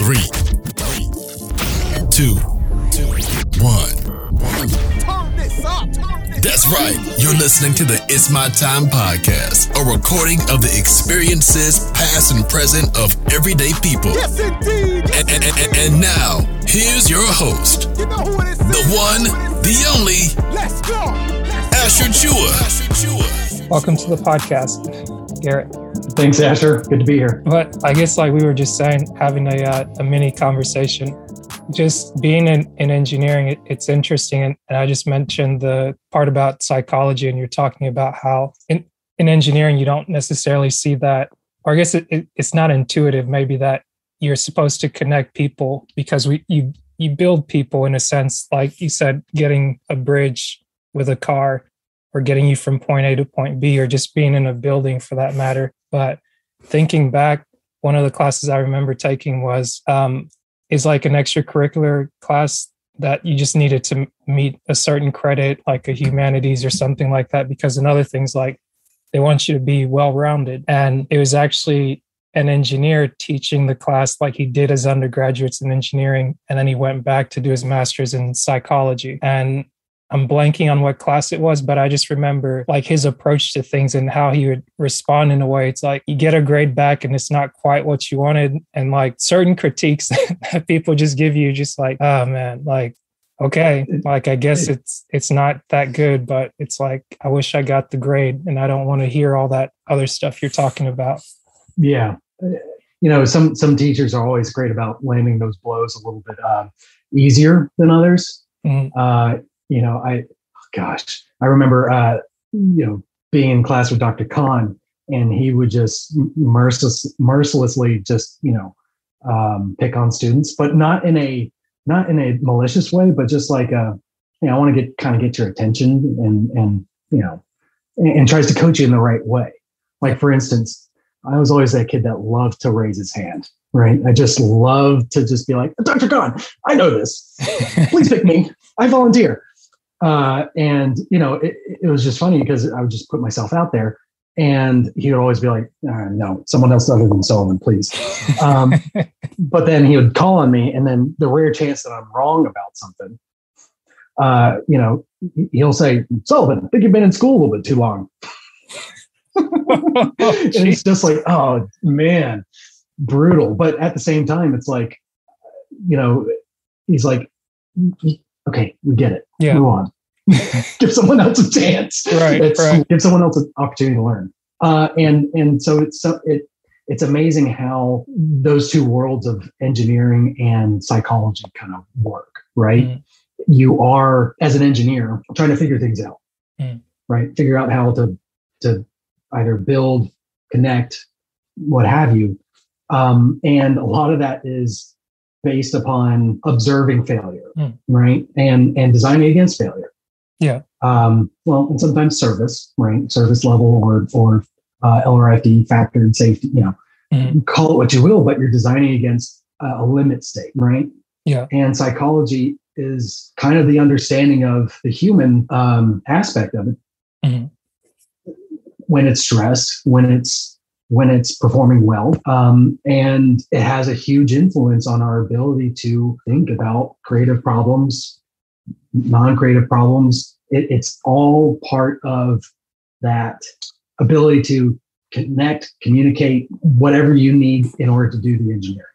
three, two, one. That's right. You're listening to the It's My Time podcast, a recording of the experiences, past and present, of everyday people. Yes, indeed. Yes, And, and, and, and now, here's your host, You know who it is. the one, the only, Let's go. Asher Chua. Welcome to the podcast, Garrett. Thanks, Asher. Good to be here. But I guess, like we were just saying, having a, uh, a mini conversation, just being in, in engineering, it, it's interesting. And, and I just mentioned the part about psychology, and you're talking about how in, in engineering, you don't necessarily see that, or I guess it, it, it's not intuitive, maybe that you're supposed to connect people because we you you build people in a sense, like you said, getting a bridge with a car or getting you from point A to point B or just being in a building for that matter. But thinking back, one of the classes I remember taking was um, is like an extracurricular class that you just needed to meet a certain credit, like a humanities or something like that, because in other things like they want you to be well rounded. And it was actually an engineer teaching the class like he did his undergraduates in engineering and then he went back to do his master's in psychology and I'm blanking on what class it was, but I just remember like his approach to things and how he would respond in a way. It's like you get a grade back and it's not quite what you wanted. And like certain critiques that people just give you, just like, oh man, like, okay, like I guess it's it's not that good, but it's like I wish I got the grade and I don't want to hear all that other stuff you're talking about. Yeah. You know, some some teachers are always great about landing those blows a little bit uh, easier than others. Mhm. Uh, you know, I, gosh, I remember, uh, you know, being in class with Dr. Khan, and he would just merciless, mercilessly just, you know, um, pick on students, but not in a not in a malicious way, but just like, uh, you know, I want to get kind of get your attention, and and you know, and, and tries to coach you in the right way. Like for instance, I was always that kid that loved to raise his hand. Right. I just love to just be like, Dr. Khan, I know this. Please pick me. I volunteer. Uh, and you know, it, it was just funny because I would just put myself out there, and he would always be like, uh, "No, someone else other than Sullivan, please." Um, but then he would call on me, and then the rare chance that I'm wrong about something, uh, you know, he'll say, "Sullivan, I think you've been in school a little bit too long." and it's just like, oh man, brutal. But at the same time, it's like, you know, he's like, okay, we get it. Yeah. Move on. give someone else a chance. Right, It's, right. Give someone else an opportunity to learn. Uh, and and so it's so it it's amazing how those two worlds of engineering and psychology kind of work, right? Mm. You are as an engineer trying to figure things out, Mm. right? Figure out how to to either build, connect, what have you. Um, and a lot of that is based upon observing failure, Mm. right? And and designing against failure. Yeah. Um, well, and sometimes service, right? Service level or or uh, LRFD factored safety, you know, Mhm. call it what you will, but you're designing against uh, a limit state, right? Yeah. And psychology is kind of the understanding of the human um, aspect of it. Mhm. When it's stressed, when it's when it's performing well, um, and it has a huge influence on our ability to think about creative problems, non-creative problems. It, it's all part of that ability to connect, communicate, whatever you need in order to do the engineering.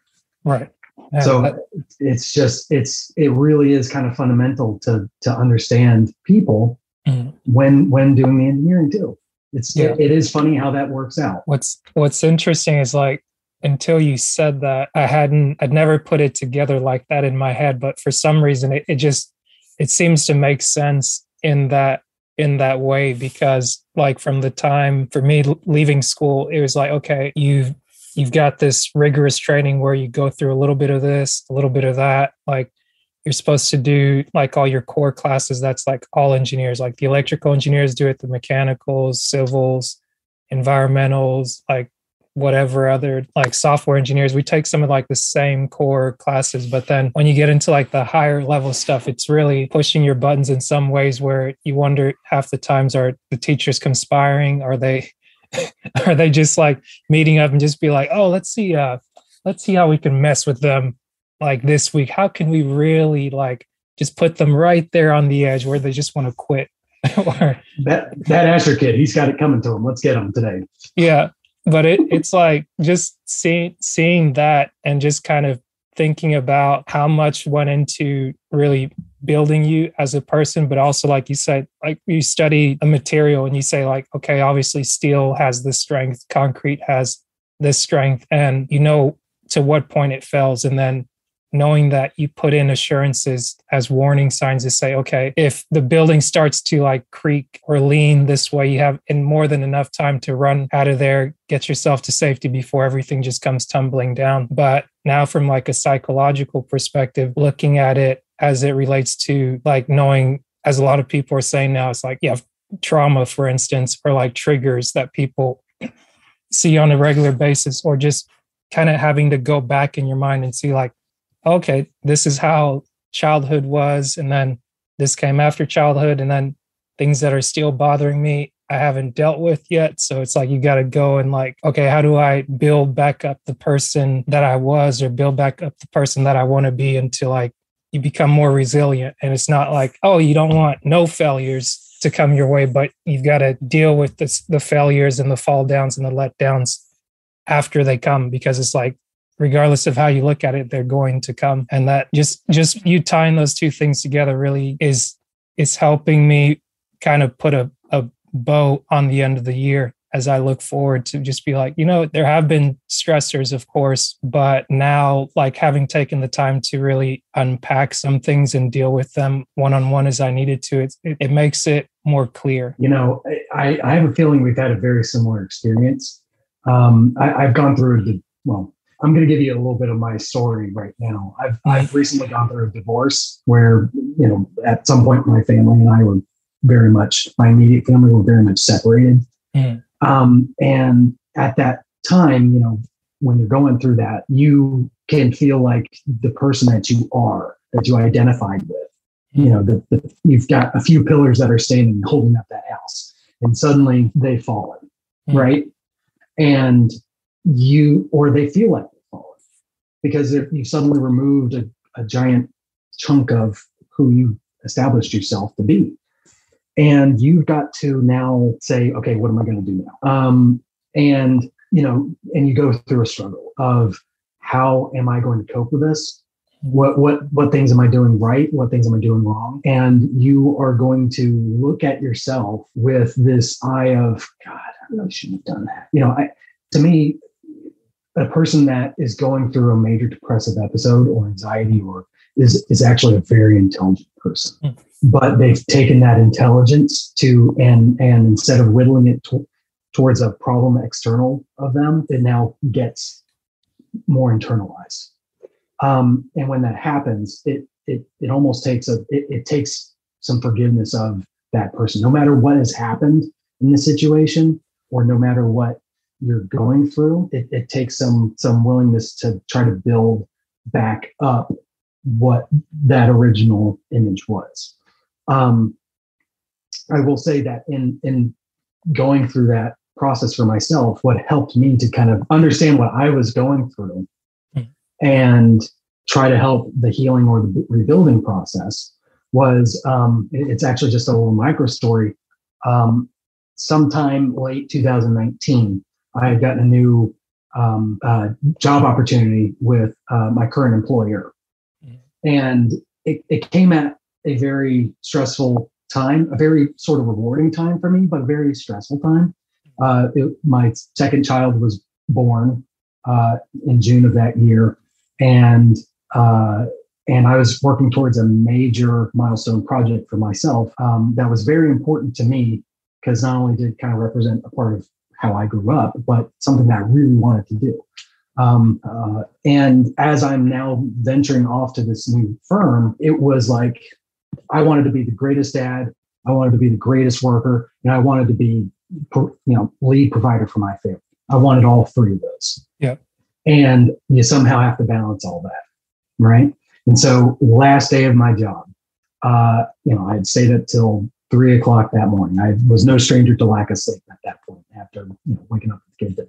Right. Yeah, so that- it's just it's it really is kind of fundamental to to understand people Mhm. when when doing the engineering too. It's Yeah. it, it is funny how that works out. what's what's interesting is like until you said that i hadn't i'd never put it together like that in my head but for some reason it, it just it seems to make sense in that in that way because like from the time for me leaving school it was like okay you've you've got this rigorous training where you go through a little bit of this a little bit of that like you're supposed to do like all your core classes. That's like all engineers. Like the electrical engineers do it the mechanicals civils environmentals like whatever other like software engineers. We take some of like the same core classes but then when you get into like the higher level stuff it's really pushing your buttons in some ways where you wonder half the times are the teachers conspiring? Are they are they just like meeting up and just be like oh let's see uh let's see how we can mess with them like this week. How can we really like just put them right there on the edge where they just want to quit? or, that that Asher kid, he's got it coming to him. Let's get him today. yeah. But it, it's like just seeing seeing that and just kind of thinking about how much went into really building you as a person but also like you said like you study a material and you say like okay obviously steel has this strength concrete has this strength and you know to what point it fails and then knowing that you put in assurances as warning signs to say okay if the building starts to like creak or lean this way you have in more than enough time to run out of there get yourself to safety before everything just comes tumbling down. But now from like a psychological perspective looking at it as it relates to like knowing as a lot of people are saying now it's like have trauma for instance or like triggers that people see on a regular basis or just kind of having to go back in your mind and see like okay this is how childhood was and then this came after childhood and then things that are still bothering me I haven't dealt with yet. So it's like you got to go and like, okay, how do I build back up the person that I was or build back up the person that I want to be until like you become more resilient. And it's not like, oh, you don't want no failures to come your way, but you've got to deal with this, the failures and the fall downs and the letdowns after they come because it's like regardless of how you look at it they're going to come and that just just you tying those two things together really is is helping me kind of put a, a bow on the end of the year as I look forward to just be like, you know, there have been stressors, of course, but now, like having taken the time to really unpack some things and deal with them one on one as I needed to, it, it makes it more clear. You know, I, I have a feeling we've had a very similar experience. Um, I, have gone through the, well, I'm going to give you a little bit of my story right now. I've, I've recently gone through a divorce where, you know, at some point my family and I were very much, my immediate family were very much separated. Mm. Um, and at that time, you know, when you're going through that, you can feel like the person that you are, that you identified with. Mm. You know, the, the, you've got a few pillars that are standing holding up that house, and suddenly they fall, mm. right? And you, or they feel like they've fallen because if you suddenly removed a, a giant chunk of who you established yourself to be. And you've got to now say okay what am i going to do now? Um, and you know and you go through a struggle of how am i going to cope with this? What what what things am i doing right? What things am i doing wrong? And you are going to look at yourself with this eye of god i really shouldn't have done that. You know I, to me a person that is going through a major depressive episode or anxiety or is is actually a very intelligent person. Mm but they've taken that intelligence to and and instead of whittling it to, towards a problem external of them it now gets more internalized. Um, and when that happens it it it almost takes a it, it takes some forgiveness of that person. No matter what has happened in the situation or no matter what you're going through it, it takes some some willingness to try to build back up what that original image was um, I will say that in in going through that process for myself, what helped me to kind of understand what I was going through mm. and try to help the healing or the rebuilding process was um, it's actually just a little micro story. Um, sometime late 2019, I had gotten a new um, uh, job opportunity with uh, my current employer. Mm. And it, it came at a very stressful time, a very sort of rewarding time for me, but a very stressful time. Uh, it, my second child was born uh, in June of that year, and uh, and I was working towards a major milestone project for myself um, that was very important to me because not only did it kind of represent a part of how I grew up, but something that I really wanted to do. Um, uh, and as I'm now venturing off to this new firm, it was like I wanted to be the greatest dad. I wanted to be the greatest worker, and I wanted to be, you know, lead provider for my family. I wanted all three of those. Yeah. And you somehow have to balance all that, right? And so, last day of my job, uh, you know, I'd stayed up till three o'clock that morning. I was no stranger to lack of sleep at that point. After you know, waking up the kid to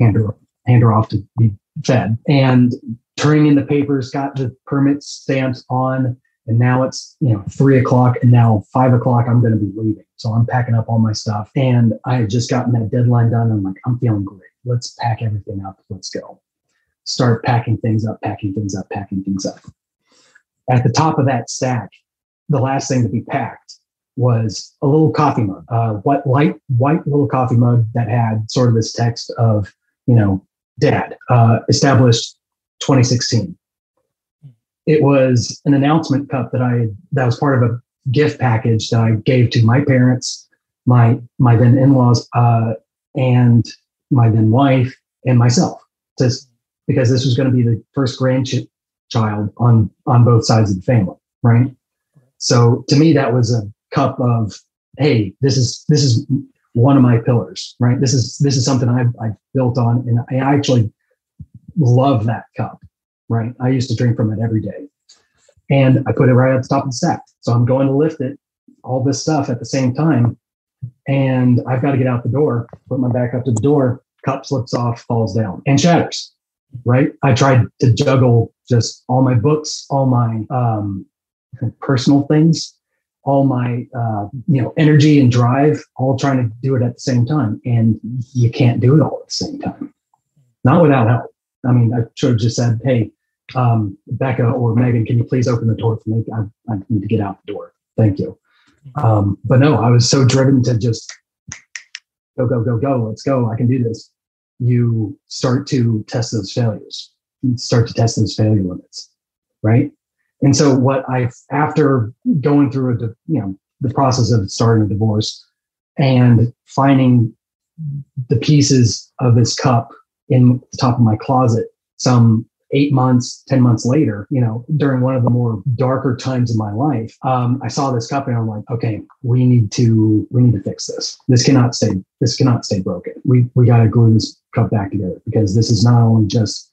hand her hand her off to be fed and turning in the papers, got the permit stamped on, and now it's you know three o'clock, and now five o'clock. I'm going to be leaving, so I'm packing up all my stuff, and I had just gotten that deadline done. I'm like, I'm feeling great. Let's pack everything up. Let's go. Start packing things up, packing things up, packing things up. At the top of that stack, the last thing to be packed was a little coffee mug, uh, what light white little coffee mug that had sort of this text of, you know, Dad, uh, established 2016. It was an announcement cup that I that was part of a gift package that I gave to my parents, my my then in-laws, uh, and my then wife and myself, just because this was going to be the first grandchild on on both sides of the family, right? So to me, that was a cup of, hey, this is this is one of my pillars, right? This is this is something I've, I've built on, and I actually love that cup, right? I used to drink from it every day, and I put it right at the top of the stack. So I'm going to lift it, all this stuff at the same time, and I've got to get out the door, put my back up to the door, cup slips off, falls down, and shatters. Right? I tried to juggle just all my books, all my um, personal things all my uh, you know energy and drive all trying to do it at the same time. And you can't do it all at the same time. Not without help. I mean i should have just said hey um, becca or megan can you please open the door for me? I, I need to get out the door. Thank you. Um, but no i was so driven to just go go go go. Let's go. I can do this. You start to test those failures. You start to test those failure limits right and so what I, after going through a, you know, the process of starting a divorce and finding the pieces of this cup in the top of my closet, some eight months, 10 months later, you know, during one of the more darker times in my life, um, I saw this cup and I'm like, okay, we need to, we need to fix this. This cannot stay, this cannot stay broken. We, we got to glue this cup back together because this is not only just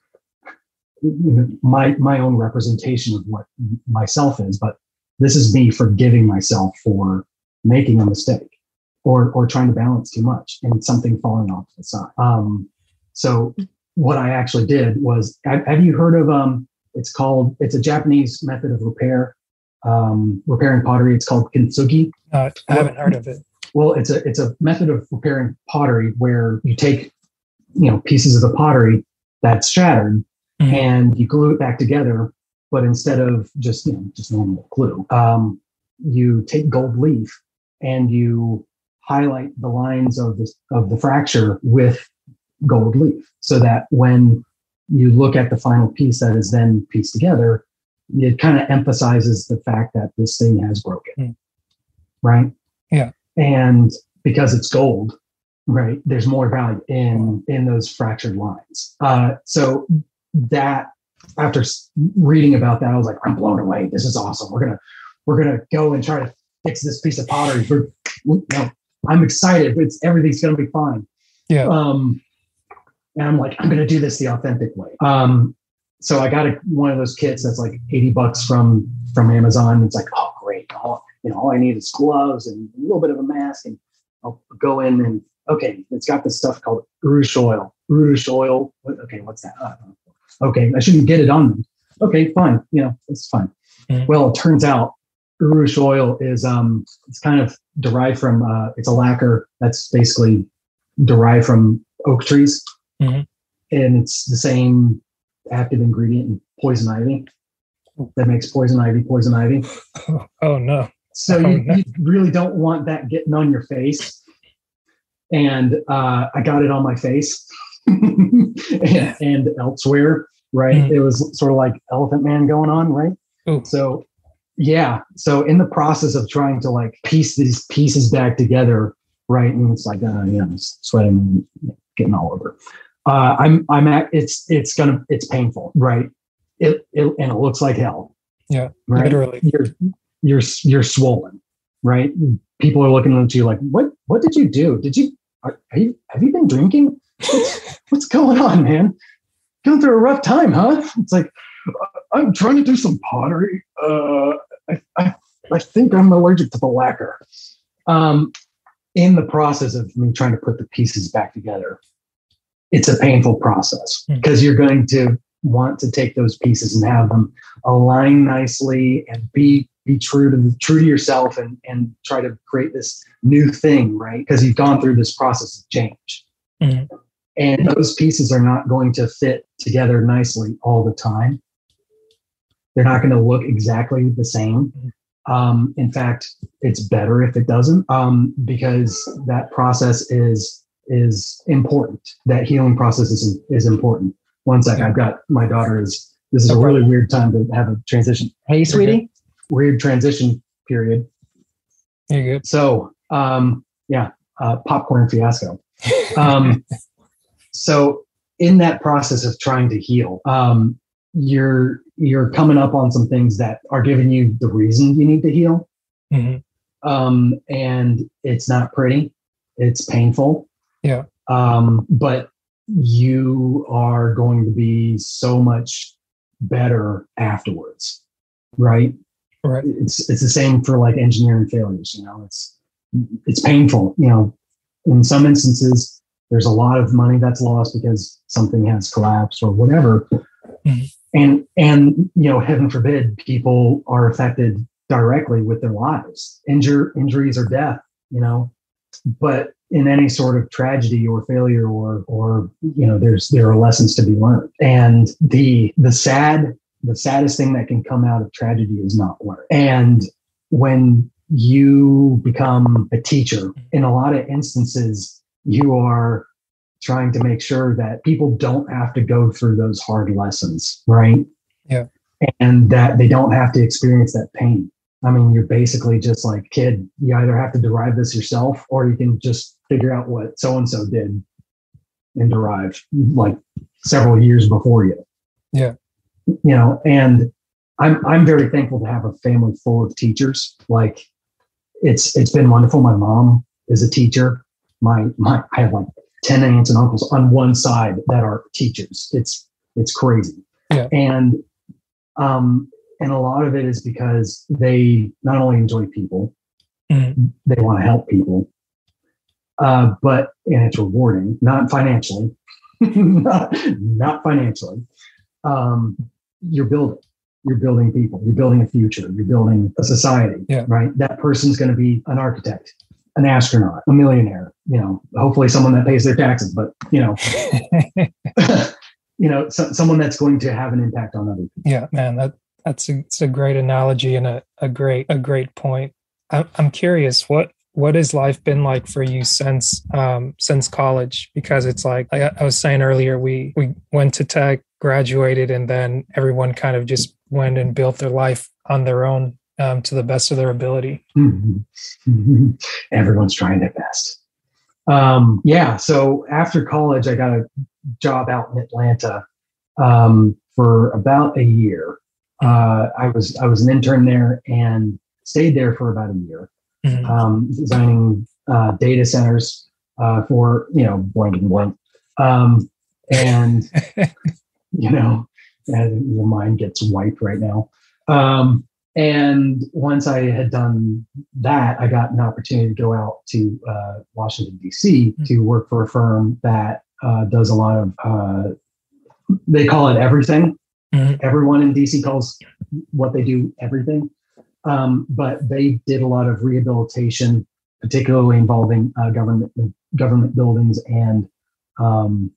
my my own representation of what myself is but this is me forgiving myself for making a mistake or or trying to balance too much and something falling off the side. Um, so what i actually did was have, you heard of um it's called it's a japanese method of repair um, repairing pottery. It's called kintsugi. Uh, i haven't heard of it. Well it's a it's a method of repairing pottery where you take you know pieces of the pottery that's shattered mm-hmm. and you glue it back together. But instead of just you know just normal glue, um, you take gold leaf and you highlight the lines of the of the fracture with gold leaf, so that when you look at the final piece that is then pieced together, it kind of emphasizes the fact that this thing has broken, mm. right? Yeah, and because it's gold, right? There's more value in in those fractured lines. Uh, so that after reading about that, I was like, I'm blown away. This is awesome. We're gonna we're gonna go and try to fix this piece of pottery. You know, I'm excited. It's everything's gonna be fine. Yeah. Um, and I'm like, I'm gonna do this the authentic way. Um, so I got a, one of those kits that's like 80 bucks from from Amazon. It's like, oh great. All, you know, all I need is gloves and a little bit of a mask, and I'll go in and okay, it's got this stuff called Urushiol oil. Urushiol oil. Okay, what's that? Okay, I shouldn't get it on them. Okay, fine. You know, it's fine. Mm-hmm. Well, it turns out Urush oil is um it's kind of derived from uh it's a lacquer that's basically derived from oak trees. Mm-hmm. And it's the same active ingredient in poison ivy that makes poison ivy poison ivy. Oh, no. So oh, you, no. you, really don't want that getting on your face. And uh, I got it on my face and, and elsewhere right? Mm. It was sort of like Elephant Man going on, right? Ooh. So, yeah. So, in the process of trying to like piece these pieces back together, right? And it's like, uh, yeah, I'm sweating, getting all over. Uh, I'm, I'm at, it's, it's gonna, it's painful, right? It, it, and it looks like hell. Yeah. Right. Literally. You're, you're, you're swollen, right? People are looking at you like, what, what did you do? Did you, are, are you, have you been drinking? What's, going on, man? going through a rough time, huh? It's like, I'm trying to do some pottery. Uh, I, I, I think I'm allergic to the lacquer. Um, in the process of me trying to put the pieces back together, it's a painful process Hmm. because you're going to want to take those pieces and have them align nicely and be be true to true to yourself and and try to create this new thing right because you've gone through this process of change Mhm. And those pieces are not going to fit together nicely all the time. They're not going to look exactly the same. Um, in fact it's better if it doesn't um, because that process is is important. That healing process is is important. One second i've got my daughter is this is a really weird time to have a transition. Hey sweetie. weird transition period. There You're good. so um, yeah uh, popcorn fiasco. Um, so in that process of trying to heal um, you're you're coming up on some things that are giving you the reason you need to heal Mhm. um, and it's not pretty it's painful Yeah. um, but you are going to be so much better afterwards right Right. it's it's the same for like engineering failures you know it's it's painful you know in some instances there's a lot of money that's lost because something has collapsed or whatever. Mhm. and and you know heaven forbid people are affected directly with their lives. Injure injuries or death you know? But in any sort of tragedy or failure or or you know there's there are lessons to be learned. And the the sad the saddest thing that can come out of tragedy is not learned and when you become a teacher in a lot of instances you are trying to make sure that people don't have to go through those hard lessons right Yeah. and that they don't have to experience that pain I mean, you're basically just like, kid, you either have to derive this yourself or you can just figure out what so and so did and derive like several years before you. Yeah. You know, and I'm I'm very thankful to have a family full of teachers. Like it's it's been wonderful. My mom is a teacher. My my I have like 10 aunts and uncles on one side that are teachers. It's it's crazy. Yeah. And um and a lot of it is because they not only enjoy people, Mhm. they want to help people, uh, but and it's rewarding, not financially, not, not financially. Um, you're building, you're building people, you're building a future, you're building a society, Yeah. right? That person's going to be an architect, an astronaut, a millionaire, you know, hopefully someone that pays their taxes, but you know, you know, so, someone that's going to have an impact on other people. yeah, man, that that's a, it's a great analogy and a, a great a great point. I'm I'm curious what what has life been like for you since um since college because it's like I, I was saying earlier we we went to tech graduated and then everyone kind of just went and built their life on their own um, to the best of their ability Mhm. Everyone's trying their best. Um, yeah. So after college, I got a job out in Atlanta um, for about a year. Uh, I was I was an intern there and stayed there for about a year, Mhm. um, designing uh, data centers uh, for you know blank and blank, um, and you know, your mind gets wiped right now. Um, and once I had done that, I got an opportunity to go out to uh, Washington, D.C. to work for a firm that uh, does a lot of, uh, they call it everything. Mhm. Everyone in D.C. calls what they do everything. Um, but they did a lot of rehabilitation, particularly involving uh, government government buildings and um,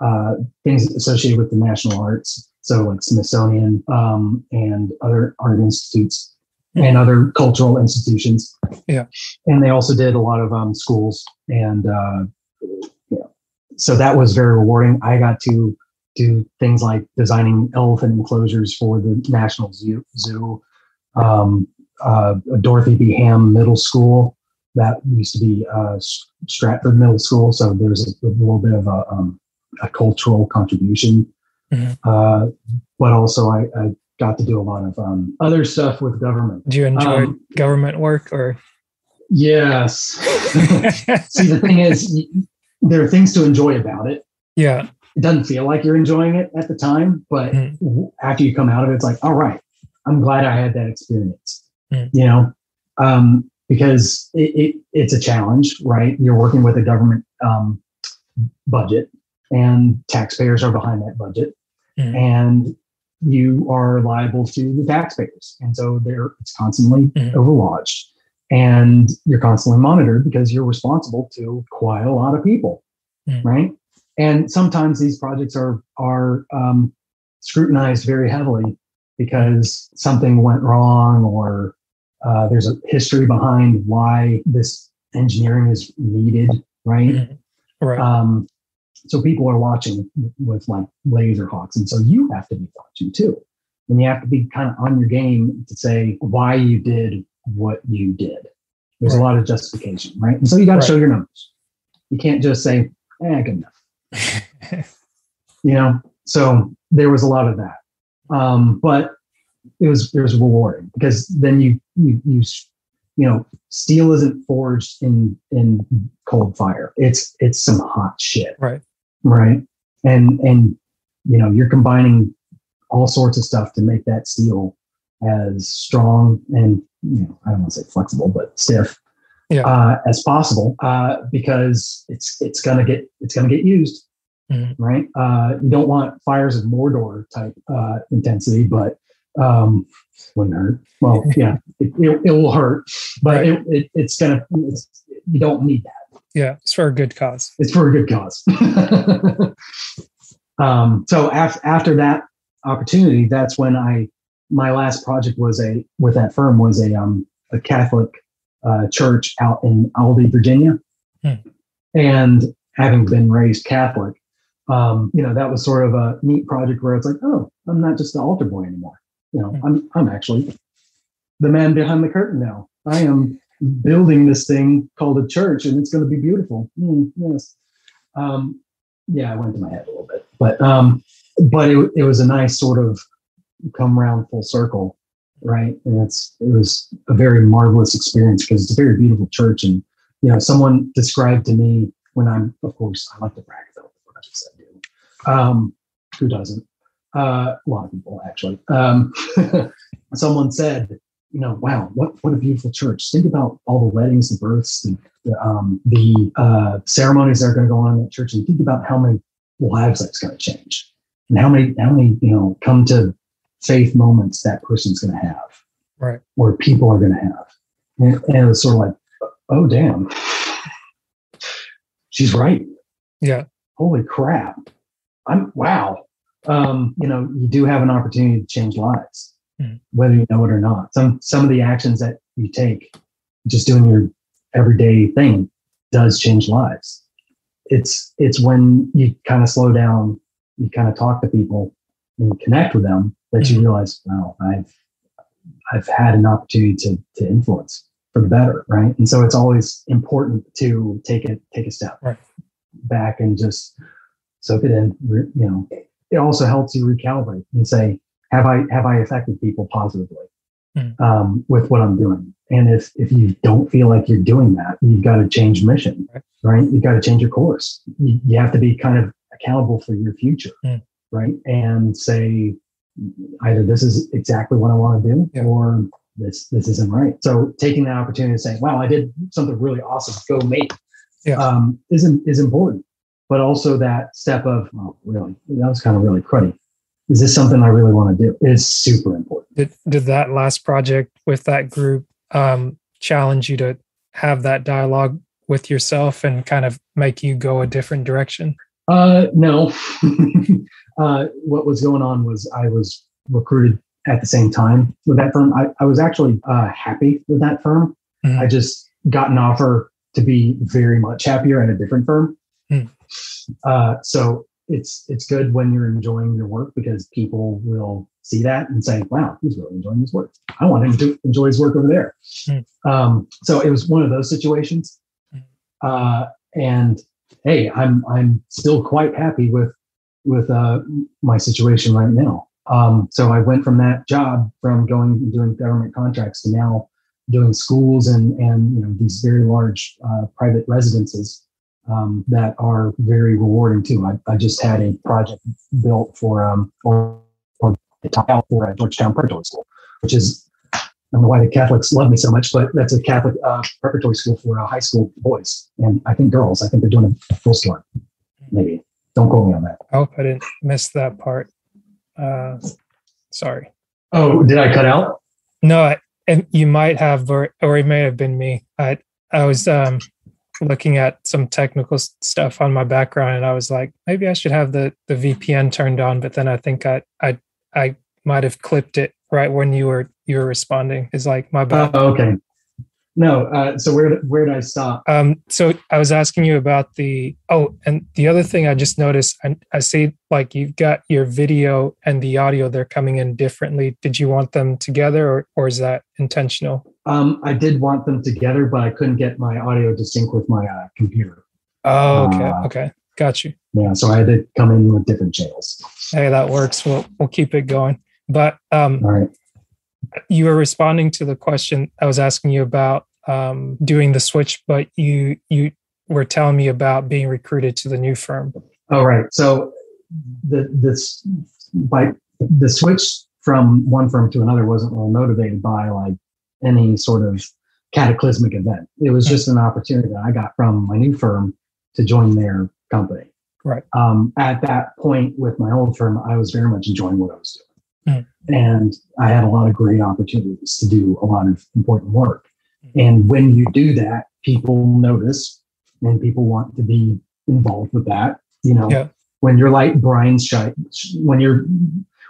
uh, things associated with the national arts. So like Smithsonian um, and other art institutes and other cultural institutions. Yeah. And they also did a lot of um, schools and uh, yeah. So that was very rewarding. I got to do things like designing elephant enclosures for the National Zoo, zoo um, uh, Dorothy B. Hamm Middle School. That used to be uh, Stratford Middle School. So there's a, a little bit of a, um, a cultural contribution. Mhm. Uh, but also, I, I got to do a lot of um, other stuff with government. Do you enjoy Um, government work or? Yes. See, the thing is, there are things to enjoy about it. yeah, It doesn't feel like you're enjoying it at the time, but Mm. w- after you come out of it, it's like, all right, I'm glad I had that experience. Mm. You know, um, because it, it, it's a challenge, right? You're working with a government um, budget, and taxpayers are behind that budget, Mhm. and you are liable to the taxpayers, and so they're it's constantly Mhm. overwatched, and you're constantly monitored because you're responsible to quite a lot of people, Mhm. right? And sometimes these projects are are um, scrutinized very heavily because something went wrong or uh, there's a history behind why this engineering is needed, right? Mhm. Right. Um, so people are watching with like laser hawks, and so you have to be watching too. And you have to be kind of on your game to say why you did what you did. There's a lot of justification, right? And so you got to Right. show your numbers. You can't just say, "Eh, good enough." you know so there was a lot of that um, but it was it was rewarding because then you you you you know steel isn't forged in in cold fire it's it's some hot shit right. Right and and you know you're combining all sorts of stuff to make that steel as strong and you know i don't want to say flexible but stiff Yeah. uh, as possible uh, because it's it's gonna get it's gonna get used Mhm. right uh, you don't want fires of mordor type uh, intensity but um, wouldn't hurt well yeah it, it, it will hurt but Right. it, it, it's gonna it's, you don't need that Yeah. It's for a good cause. it's for a good cause. um, so after after that opportunity, that's when I my last project was a with that firm was a um a Catholic uh, church out in Aldie, Virginia, Hmm. and having been raised Catholic, um, you know that was sort of a neat project where it's like, oh, I'm not just the altar boy anymore. You know, Hmm. I'm I'm actually the man behind the curtain now. I am building this thing called a church and it's going to be beautiful. Mm, yes. Um, yeah, I went to my head a little bit, but, um, but it, it was a nice sort of come round full circle. Right. And it's, it was a very marvelous experience because it's a very beautiful church. And, you know, someone described to me when I'm, of course, I like to brag about projects I do. Um, who doesn't? Uh, a lot of people actually. Um, someone said, you know, wow, what what a beautiful church. Think about all the weddings, the births, the the, um, the uh, ceremonies that are going to go on in that church, and think about how many lives that's going to change, and how many how many you know come to faith moments that person's going to have, Right. or people are going to have, and, and it was sort of like, oh damn, she's right Yeah. holy crap i'm wow um, you know you do have an opportunity to change lives Mhm. whether you know it or not some some of the actions that you take just doing your everyday thing does change lives it's it's when you kind of slow down you kind of talk to people and connect with them that you Mhm. realize wow i've i've had an opportunity to to influence for the better right and so it's always important to take it take a step Right. back and just soak it in you know it also helps you recalibrate and say have i have i affected people positively Mm. um, with what i'm doing and if if you don't feel like you're doing that you've got to change mission Right. right you've got to change your course you, you have to be kind of accountable for your future Mm. right and say either this is exactly what i want to do Yeah. or this this isn't right so taking that opportunity to say wow i did something really awesome go make," Yeah. um, is, is important but also that step of oh really that was kind of really cruddy is this something i really want to do It's super important Did did that last project with that group um, challenge you to have that dialogue with yourself and kind of make you go a different direction? Uh, no. uh, what was going on was I was recruited at the same time with that firm. I, I was actually uh, happy with that firm. Mhm. I just got an offer to be very much happier at a different firm. Hmm. Uh, so it's it's good when you're enjoying your work because people will see that and say, "Wow, he's really enjoying his work. I want him to enjoy his work over there." Hmm. Um, so it was one of those situations. Hmm. Uh, and hey, I'm I'm still quite happy with with uh, my situation right now. Um, so I went from that job, from going and doing government contracts, to now doing schools and and you know these very large uh, private residences um, that are very rewarding too. I, I just had a project built for um the top for a Georgetown Preparatory School, which is I don't know why the Catholics love me so much, but that's a Catholic uh, preparatory school for uh, high school boys and I think girls. I think they're doing a full story, maybe Don't quote me on that. I hope I didn't miss that part. Uh, sorry. Oh, did I cut out? No, I, and you might have, or, or it may have been me. I I was um, looking at some technical stuff on my background, and I was like, maybe I should have the the VPN turned on. But then I think I I I might have clipped it right when you were you were responding. Is like my bad. Oh, okay. No. Uh, so where where did I stop? Um, so I was asking you about the oh, and the other thing I just noticed, I, I see like you've got your video and the audio; they're coming in differently. Did you want them together, or or is that intentional? Um, I did want them together, but I couldn't get my audio to sync with my uh, computer. Oh, okay, Uh, okay, got you. Yeah, so I had to come in with different channels. Hey, that works. We'll we'll keep it going. But um, All right. you were responding to the question I was asking you about um, doing the switch, but you you were telling me about being recruited to the new firm. All right. So the this by the switch from one firm to another wasn't really motivated by like any sort of cataclysmic event. It was just an opportunity that I got from my new firm to join their company. Right. Um, at that point with my old firm, I was very much enjoying what I was doing. Mm. And I had a lot of great opportunities to do a lot of important work. And when you do that, people notice and people want to be involved with that. You know, Yeah. when your light brines shine, when your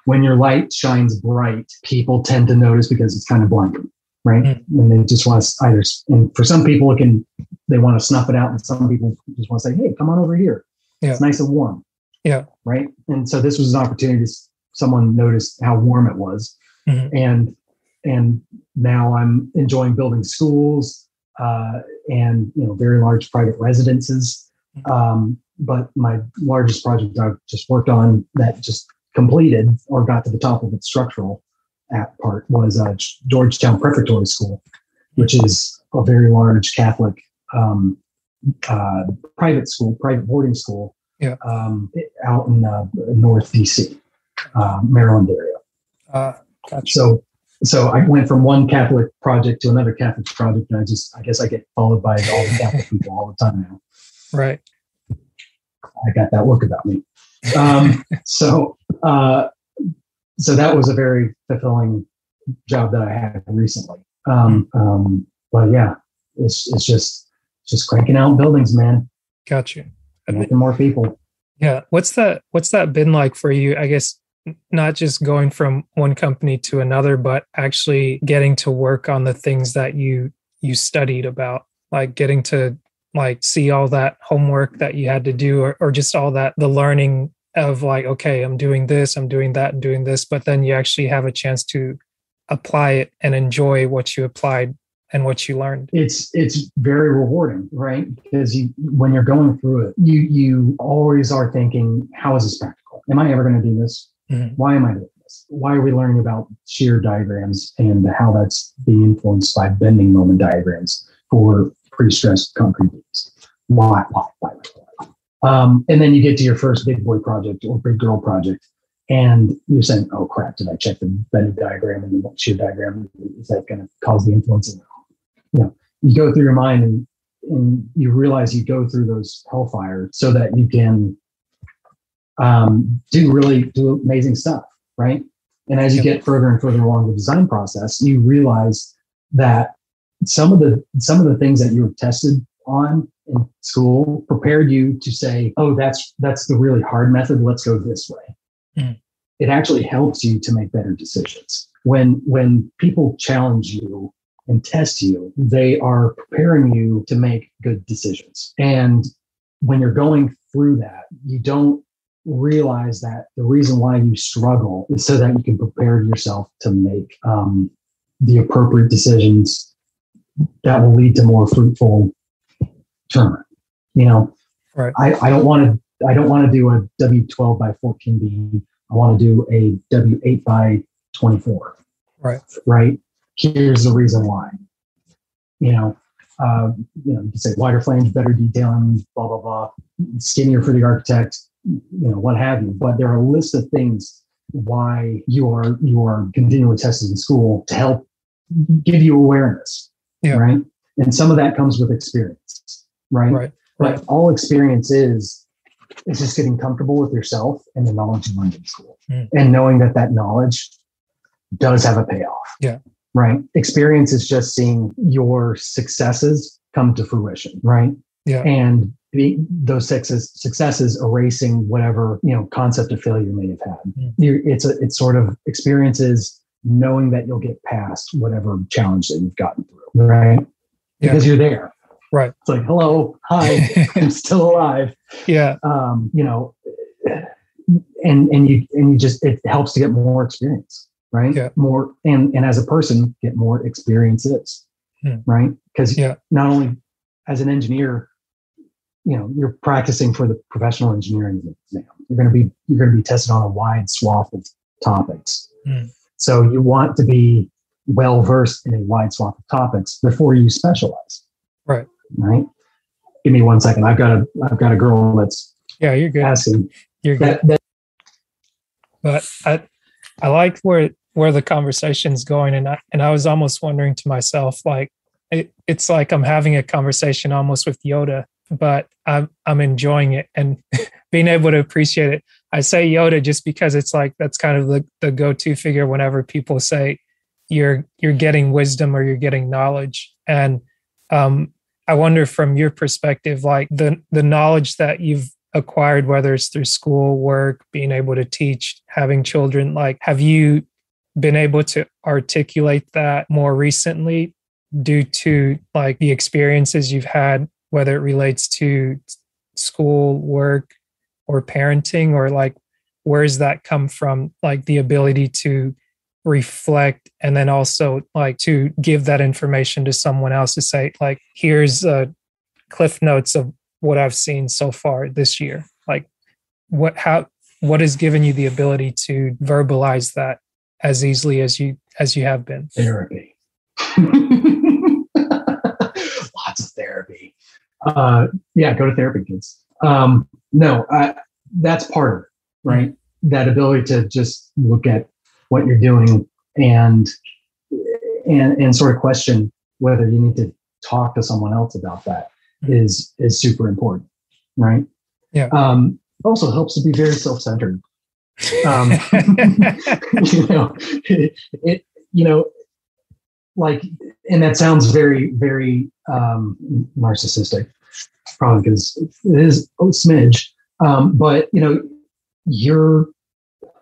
when your light shines bright, people tend to notice because it's kind of blinding, right? Mm. And they just want to either. And for some people, it can they want to snuff it out, and some people just want to say, "Hey, come on over here. It's nice and warm." Yeah. Right. And so this was an opportunity. to- Someone noticed how warm it was, Mhm. and and now I'm enjoying building schools uh, and you know very large private residences. Um, but my largest project I've just worked on that just completed or got to the top of its structural at part was uh, Georgetown Preparatory School, which is a very large Catholic um, uh, private school, private boarding school, Yeah. um, out in uh, North DC, uh, Maryland area. Uh, gotcha. So so I went from one Catholic project to another Catholic project, and I just I guess I get followed by all the Catholic people all the time now. right. I got that look about me. Um, so uh, so that was a very fulfilling job that I had recently. Um, um, but yeah, it's it's just just cranking out buildings, man, Got you. connecting more people. Yeah. What's that? What's that been like for you? I guess not just going from one company to another, but actually getting to work on the things that you you studied about, like getting to like see all that homework that you had to do, or, or just all that the learning of like, okay, I'm doing this, I'm doing that, and doing this, but then you actually have a chance to apply it and enjoy what you applied and what you learned. it's it's very rewarding, right? Because you when you're going through it, you you always are thinking, how is this practical? Am I ever going to do this? Mhm. Why am I doing this? Why are we learning about shear diagrams and how that's being influenced by bending moment diagrams for pre-stressed concrete beams? Why? Why? Why? why? Um, and then you get to your first big boy project or big girl project, and you're saying, "Oh crap! Did I check the bending diagram and the shear diagram? Is that going to cause the influence?" you know, you go through your mind and, and you realize you go through those hellfire so that you can um, do really do amazing stuff, right? And as you get further and further along the design process, you realize that some of the some of the things that you were tested on in school prepared you to say, "Oh, that's that's the really hard method. Let's go this way." Mm. It actually helps you to make better decisions. When when people challenge you and test you, they are preparing you to make good decisions. And when you're going through that, you don't realize that the reason why you struggle is so that you can prepare yourself to make um, the appropriate decisions that will lead to more fruitful tournament. You know, Right. I, I don't want to I don't want to do a W12 by 14 beam. I want to do a W8 by 24. Right. Right. Here's the reason why. You know, uh, you know, you can say wider flange, better detailing, blah blah blah, skinnier for the architect, you know, what have you. But there are a list of things why you are you are continually tested in school to help give you awareness. Yeah. Right. And some of that comes with experience. Right. Right. But all experience is is just getting comfortable with yourself and the knowledge you learned in school Mm. and knowing that that knowledge does have a payoff. Yeah. Right. Experience is just seeing your successes come to fruition. Right. Yeah. And the, those successes, successes erasing whatever you know concept of failure may have had. Mm. You, it's a it's sort of experiences knowing that you'll get past whatever challenge that you've gotten through. Right. Yeah. Because you're there. Right. It's like, hello, hi, I'm still alive. yeah. Um, you know, and and you and you just it helps to get more experience, right? Yeah. More and and as a person, get more experiences, Hmm. right? Because Yeah. not only as an engineer, you know, you're practicing for the professional engineering exam. You're going to be you're going to be tested on a wide swath of topics. Hmm. So you want to be well versed in a wide swath of topics before you specialize. Right. Right. Give me one second. I've got a I've got a girl that's Yeah. You're good. asking You're good. that, that but I I like where where the conversation's going, and I and I was almost wondering to myself, like it, it's like I'm having a conversation almost with Yoda, but I'm I'm enjoying it and being able to appreciate it. I say Yoda just because it's like that's kind of the the go to figure whenever people say you're you're getting wisdom or you're getting knowledge, and um, I wonder from your perspective, like the the knowledge that you've acquired, whether it's through school, work, being able to teach, having children, like have you been able to articulate that more recently due to like the experiences you've had, whether it relates to school, work, or parenting, or like where's that come from? Like the ability to reflect and then also like to give that information to someone else to say like here's uh cliff notes of what i've seen so far this year like what how what has given you the ability to verbalize that as easily as you as you have been therapy. Lots of therapy. Uh, yeah, go to therapy, kids. Um, no, I, that's part of it, right? That ability to just look at what you're doing and and and sort of question whether you need to talk to someone else about that is is super important, right? Yeah. Um, also helps to be very self-centered. Um, you know, it, it, you know, like, and that sounds very, very um, narcissistic, probably because it is a smidge. Um, but you know, you're.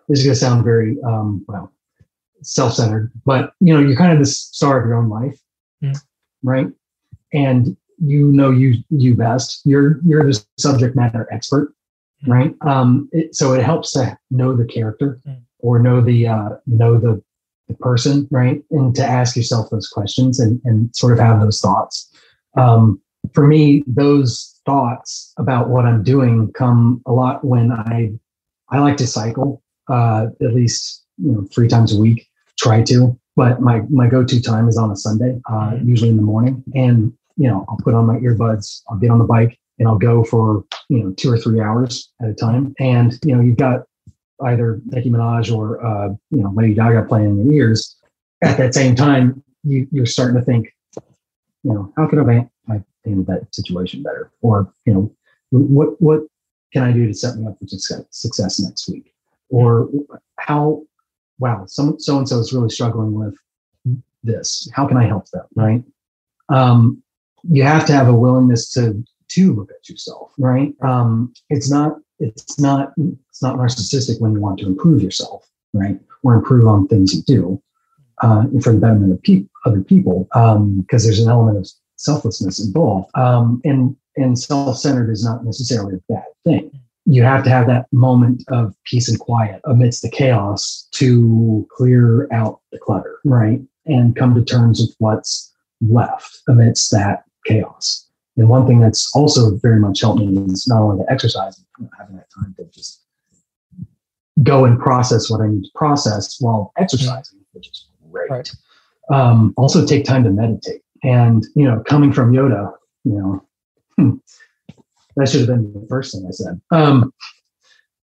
This is going to sound very um, well self-centered, but you know, you're kind of the star of your own life, Mm. right? And you know you you best. You're you're the subject matter expert, Mm. right? Um, it, so it helps to know the character Mm. or know the uh, know the the person, right? And to ask yourself those questions and and sort of have those thoughts. Um, for me, those thoughts about what I'm doing come a lot when I I like to cycle uh, at least you know three times a week. Try to, but my my go to time is on a Sunday, uh, Mhm. usually in the morning, and you know I'll put on my earbuds, I'll get on the bike, and I'll go for you know two or three hours at a time. And you know you've got either Nicki Minaj or uh, you know Lady Gaga playing in your ears. At that same time, you you're starting to think, you know, how can I I in that situation better, or you know, what what can I do to set me up for success, success next week, or how wow, some so and so is really struggling with this. How can I help them? Right. Um, you have to have a willingness to to look at yourself. Right. Um, it's not it's not it's not narcissistic when you want to improve yourself. Right. Or improve on things you do uh, for the betterment of pe- other people because there's an element of selflessness involved. Um, and and self-centered is not necessarily a bad thing you have to have that moment of peace and quiet amidst the chaos to clear out the clutter, right? And come to terms with what's left amidst that chaos. And one thing that's also very much helped me is not only the exercise, having that time to just go and process what I need to process while exercising, which is great. Right. Um, also take time to meditate. And, you know, coming from Yoda, you know, hmm, that should have been the first thing I said. Um,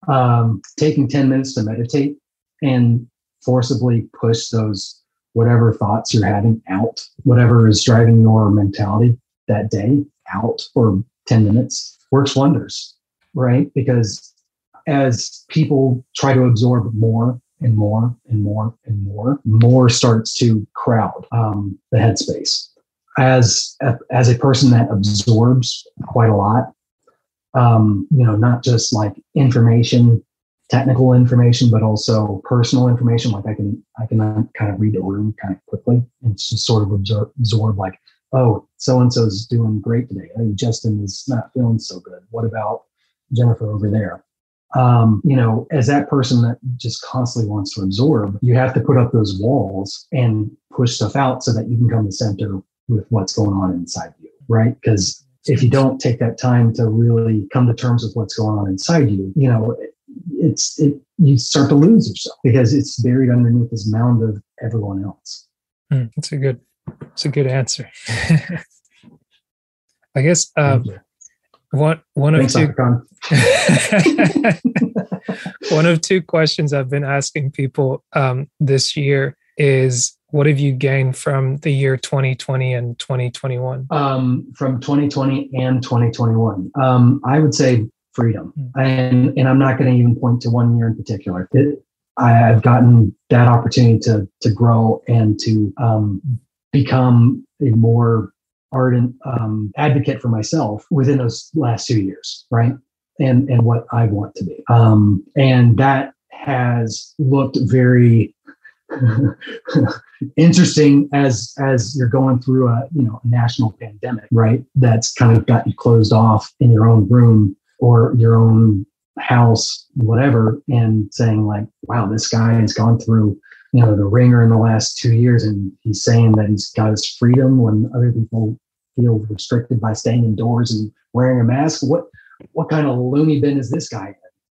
um, taking 10 minutes to meditate and forcibly push those whatever thoughts you're having out, whatever is driving your mentality that day out for 10 minutes works wonders. right? Because as people try to absorb more and more and more and more, more starts to crowd um, the headspace. As a, as a person that absorbs quite a lot, um, you know, not just like information, technical information, but also personal information. Like I can I can kind of read the room kind of quickly and just sort of absorb, absorb like, oh, so and so's doing great today. Hey, Justin is not feeling so good. What about Jennifer over there? um, you know, as that person that just constantly wants to absorb, you have to put up those walls and push stuff out so that you can come to center with what's going on inside you, right? Because if you don't take that time to really come to terms with what's going on inside you, you know, it's it you start to lose yourself because it's buried underneath this mound of everyone else. Mm, that's a good, it's a good answer. I guess um, one one of two one of two questions I've been asking people um, this year is what have you gained from the year 2020 and 2021? Um, from 2020 and 2021, um, I would say freedom, mm-hmm. and and I'm not going to even point to one year in particular. It, I've gotten that opportunity to to grow and to um, become a more ardent um, advocate for myself within those last two years, right? And and what I want to be, um, and that has looked very interesting as as you're going through a you know a national pandemic, right? That's kind of got you closed off in your own room or your own house, whatever, and saying like, wow, this guy has gone through you know the wringer in the last two years and he's saying that he's got his freedom when other people feel restricted by staying indoors and wearing a mask what what kind of loony bin is this guy in?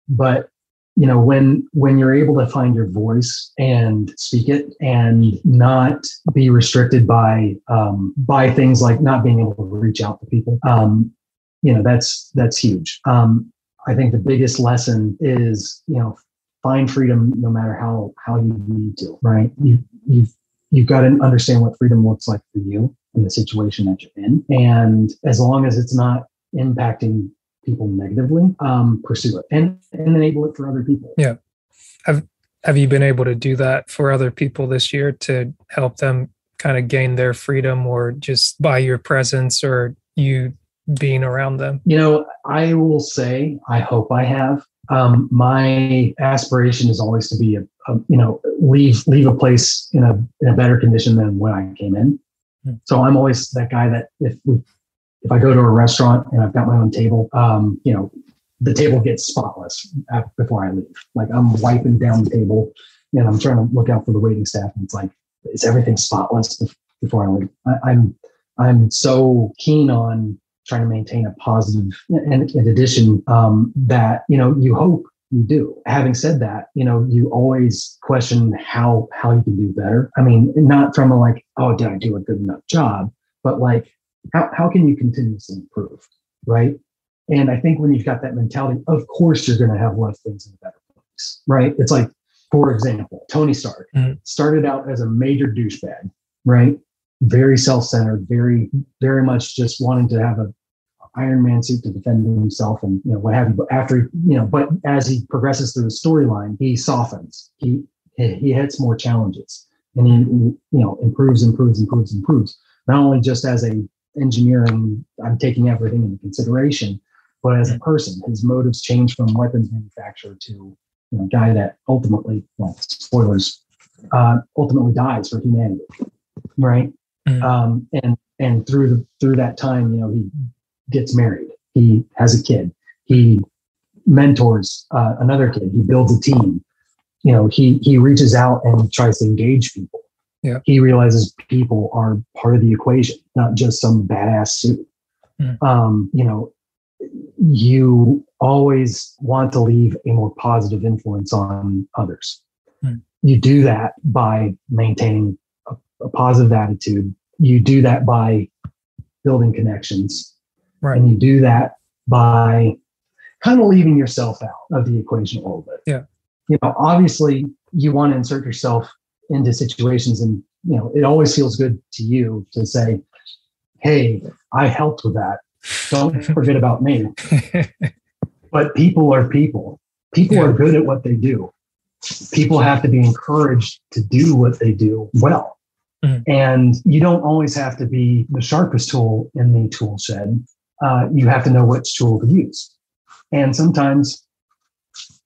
but you know when when you're able to find your voice and speak it and not be restricted by um, by things like not being able to reach out to people um, you know that's that's huge. Um, i think the biggest lesson is you know find freedom no matter how how you need to right? You you've you've got to understand what freedom looks like for you in the situation that you're in. And as long as it's not impacting people negatively um, pursue it and, and enable it for other people yeah have have you been able to do that for other people this year to help them kind of gain their freedom or just by your presence or you being around them you know i will say i hope i have um, my aspiration is always to be a, a, you know leave leave a place in a in a better condition than when I came in. Mm. So I'm always that guy that if we if I go to a restaurant and I've got my own table, um, you know, the table gets spotless before I leave. Like I'm wiping down the table and I'm trying to look out for the waiting staff. And it's like, is everything spotless before I leave? I, I'm I'm so keen on trying to maintain a positive and in addition um, that you know you hope you do having said that you know you always question how how you can do better i mean not from a like oh did i do a good enough job but like how, how can you continuously improve right and i think when you've got that mentality of course you're going to have less things in a better place right it's like for example tony stark mm-hmm. started out as a major douchebag right very self-centered, very, very much just wanting to have a Iron Man suit to defend himself and you know what have you. But after you know, but as he progresses through the storyline, he softens. He he hits more challenges and he you know improves, improves, improves, improves. Not only just as a engineer and I'm taking everything into consideration, but as a person, his motives change from weapons manufacturer to you know, guy that ultimately, well, spoilers, uh, ultimately dies for humanity, right? Mm-hmm. Um, and and through the through that time, you know, he gets married. He has a kid. He mentors uh, another kid. He builds a team. You know, he he reaches out and tries to engage people. Yeah. He realizes people are part of the equation, not just some badass suit. Mm. Um, you know, you always want to leave a more positive influence on others. Mm. You do that by maintaining a, a positive attitude. You do that by building connections Right. And you do that by kind of leaving yourself out of the equation a little bit. Yeah. You know, obviously you want to insert yourself into situations and you know, it always feels good to you to say, Hey, I helped with that. Don't forget about me. but people are people. People Yeah. are good at what they do. People have to be encouraged to do what they do well. Mhm. And you don't always have to be the sharpest tool in the tool shed. Uh, you have to know which tool to use. And sometimes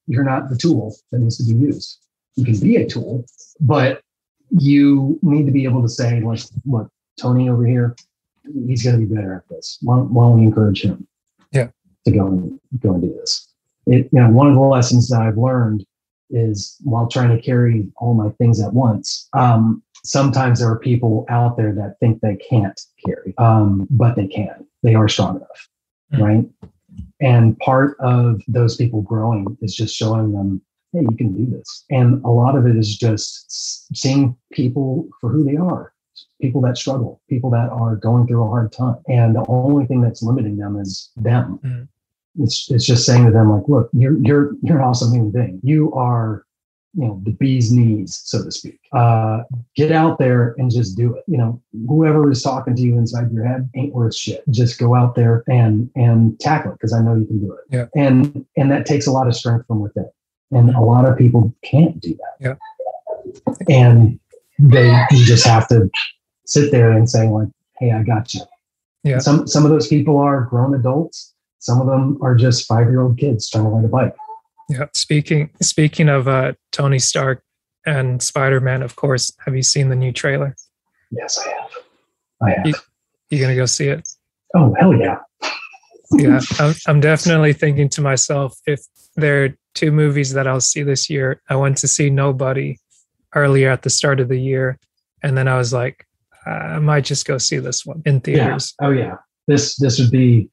you're not the tool that needs to be used. You can be a tool, but you need to be able to say, like, look, Tony over here, he's going to be better at this. Why, don't- why don't we encourage him? Yeah. To go and go and do this. It, you know, one of the lessons that I've learned is while trying to carry all my things at once, um, sometimes there are people out there that think they can't carry, um, but they can. They are strong enough, Mm. right? And part of those people growing is just showing them, hey, you can do this. And a lot of it is just seeing people for who they are people that struggle, people that are going through a hard time. And the only thing that's limiting them is them. Mhm. It's, it's just saying to them, like, look, you're, you're, you're an awesome human being. You are, you know, the bee's knees, so to speak. Uh, get out there and just do it. You know, whoever is talking to you inside your head ain't worth shit. Just go out there and, and tackle it because I know you can do it. Yeah. And, and that takes a lot of strength from within. And a lot of people can't do that. Yeah. And they, you just have to sit there and say like, "Hey, I got you." Yeah. Some some of those people are grown adults. Some of them are just five year old kids trying to ride a bike. Yeah. Speaking speaking of uh, Tony Stark and Spider Man, of course, have you seen the new trailer? Yes, I have. I have. You- You gonna go see it? oh hell yeah! Yeah I'm, I'm definitely thinking to myself if there are two movies that i'll see this year i went to see nobody earlier at the start of the year and then i was like i might just go see this one in Yeah. theaters Oh yeah. This this would be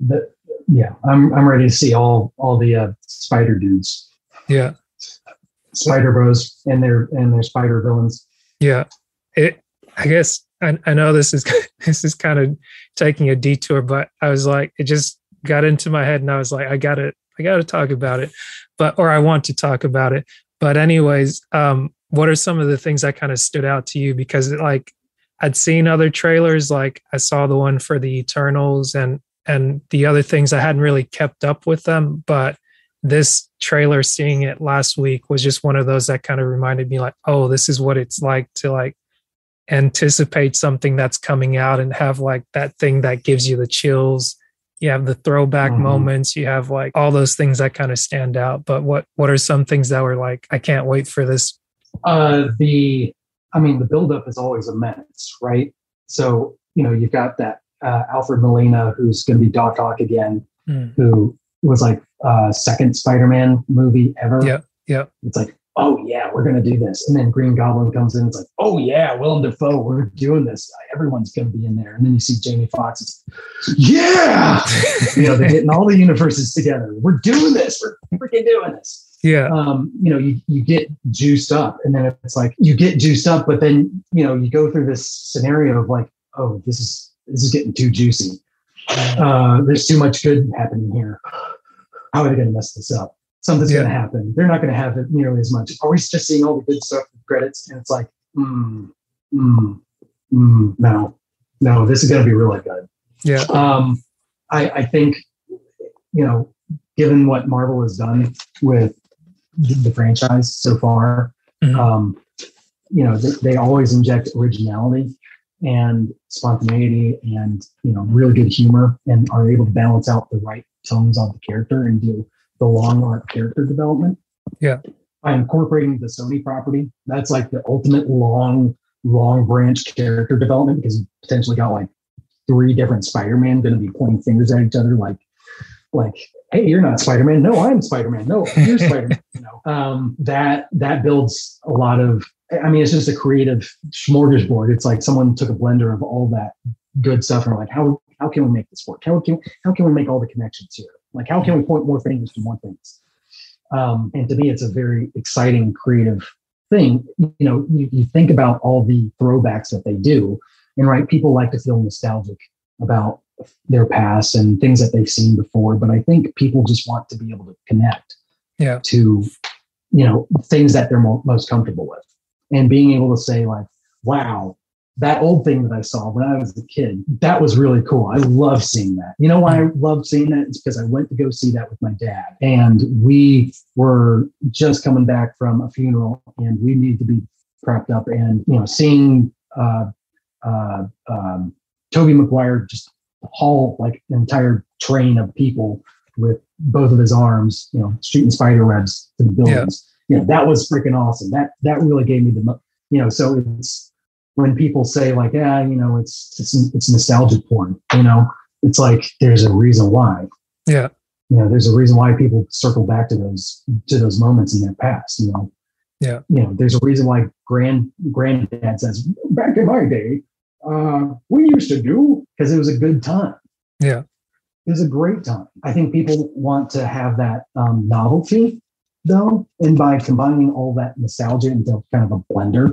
the yeah. I'm I'm ready to see all all the uh, spider dudes, yeah spider bros, and their and their spider villains. yeah it i guess I, I know this is this is kind of taking a detour but i was like it just got into my head and i was like i gotta i gotta talk about it but or i want to talk about it. But anyways um what are some of the things that kind of stood out to you? Because it, like i'd seen other trailers like i saw the one for the eternals and and the other things i hadn't really kept up with them but this trailer seeing it last week was just one of those that kind of reminded me like oh this is what it's like to like anticipate something that's coming out and have like that thing that gives you the chills you have the throwback Mhm. moments you have like all those things that kind of stand out but what what are some things that were like i can't wait for this Uh, the I mean the buildup is always immense, right? So you know you've got that uh, Alfred Molina who's going to be Doc Ock again, Mm. who was like uh, second Spider-Man movie ever. Yeah, yeah. It's like, oh yeah, we're gonna do this, and then Green Goblin comes in. It's like, oh yeah, Willem Dafoe, we're doing this. Everyone's gonna be in there, and then you see Jamie Foxx. It's, yeah, you know they're getting all the universes together. We're doing this. We're freaking doing this. yeah Um, you know, you you get juiced up, and then it's like you get juiced up, but then you know you go through this scenario of like, oh, this is this is getting too juicy uh, there's too much good happening here. How are they going to mess this up? Something's Yeah. going to happen. They're not going to have it nearly as much. Are we just seeing all the good stuff with credits? And it's like, mm, mm, mm, no, no, this is going to be really good. yeah Um, I, I think, you know, given what Marvel has done with the franchise so far, Mhm. um, you know, they, they always inject originality and spontaneity and, you know, really good humor and are able to balance out the right tones on the character and do the long arc character development. Yeah. By incorporating the Sony property, that's like the ultimate long, long branch character development because you potentially got like three different Spider-Man going to be pointing fingers at each other, like, like, hey, you're not Spider-Man. No, I'm Spider-Man. No, you're Spider-Man. you know, um, that that builds a lot of. I mean, it's just a creative smorgasbord. It's like someone took a blender of all that good stuff and like, how how can we make this work? How can how can we make all the connections here? Like, how can we point more fingers to more things? Um, and to me, it's a very exciting, creative thing. You know, you, you think about all the throwbacks that they do, and right, people like to feel nostalgic about their past and things that they've seen before. But I think people just want to be able to connect Yeah. to, you know, things that they're mo- most comfortable with, and being able to say like, "Wow, that old thing that I saw when I was a kid, that was really cool. I love seeing that. You know why I love seeing that? It's because I went to go see that with my dad. And we were just coming back from a funeral and we needed to be prepped up. And, you know, seeing uh, uh, um, Tobey Maguire just haul like an entire train of people with both of his arms, you know, shooting spider webs to the buildings. Yeah. You know, that was freaking awesome. That that really gave me the, you know, so it's when people say like, yeah, you know, it's it's it's nostalgic porn. You know, it's like there's a reason why. Yeah. You know, there's a reason why people circle back to those to those moments in their past. You know. Yeah. You know, there's a reason why grand granddad says, back in my day, uh, we used to do because it was a good time. Yeah. It was a great time. I think people want to have that um, novelty though. And by combining all that nostalgia into kind of a blender,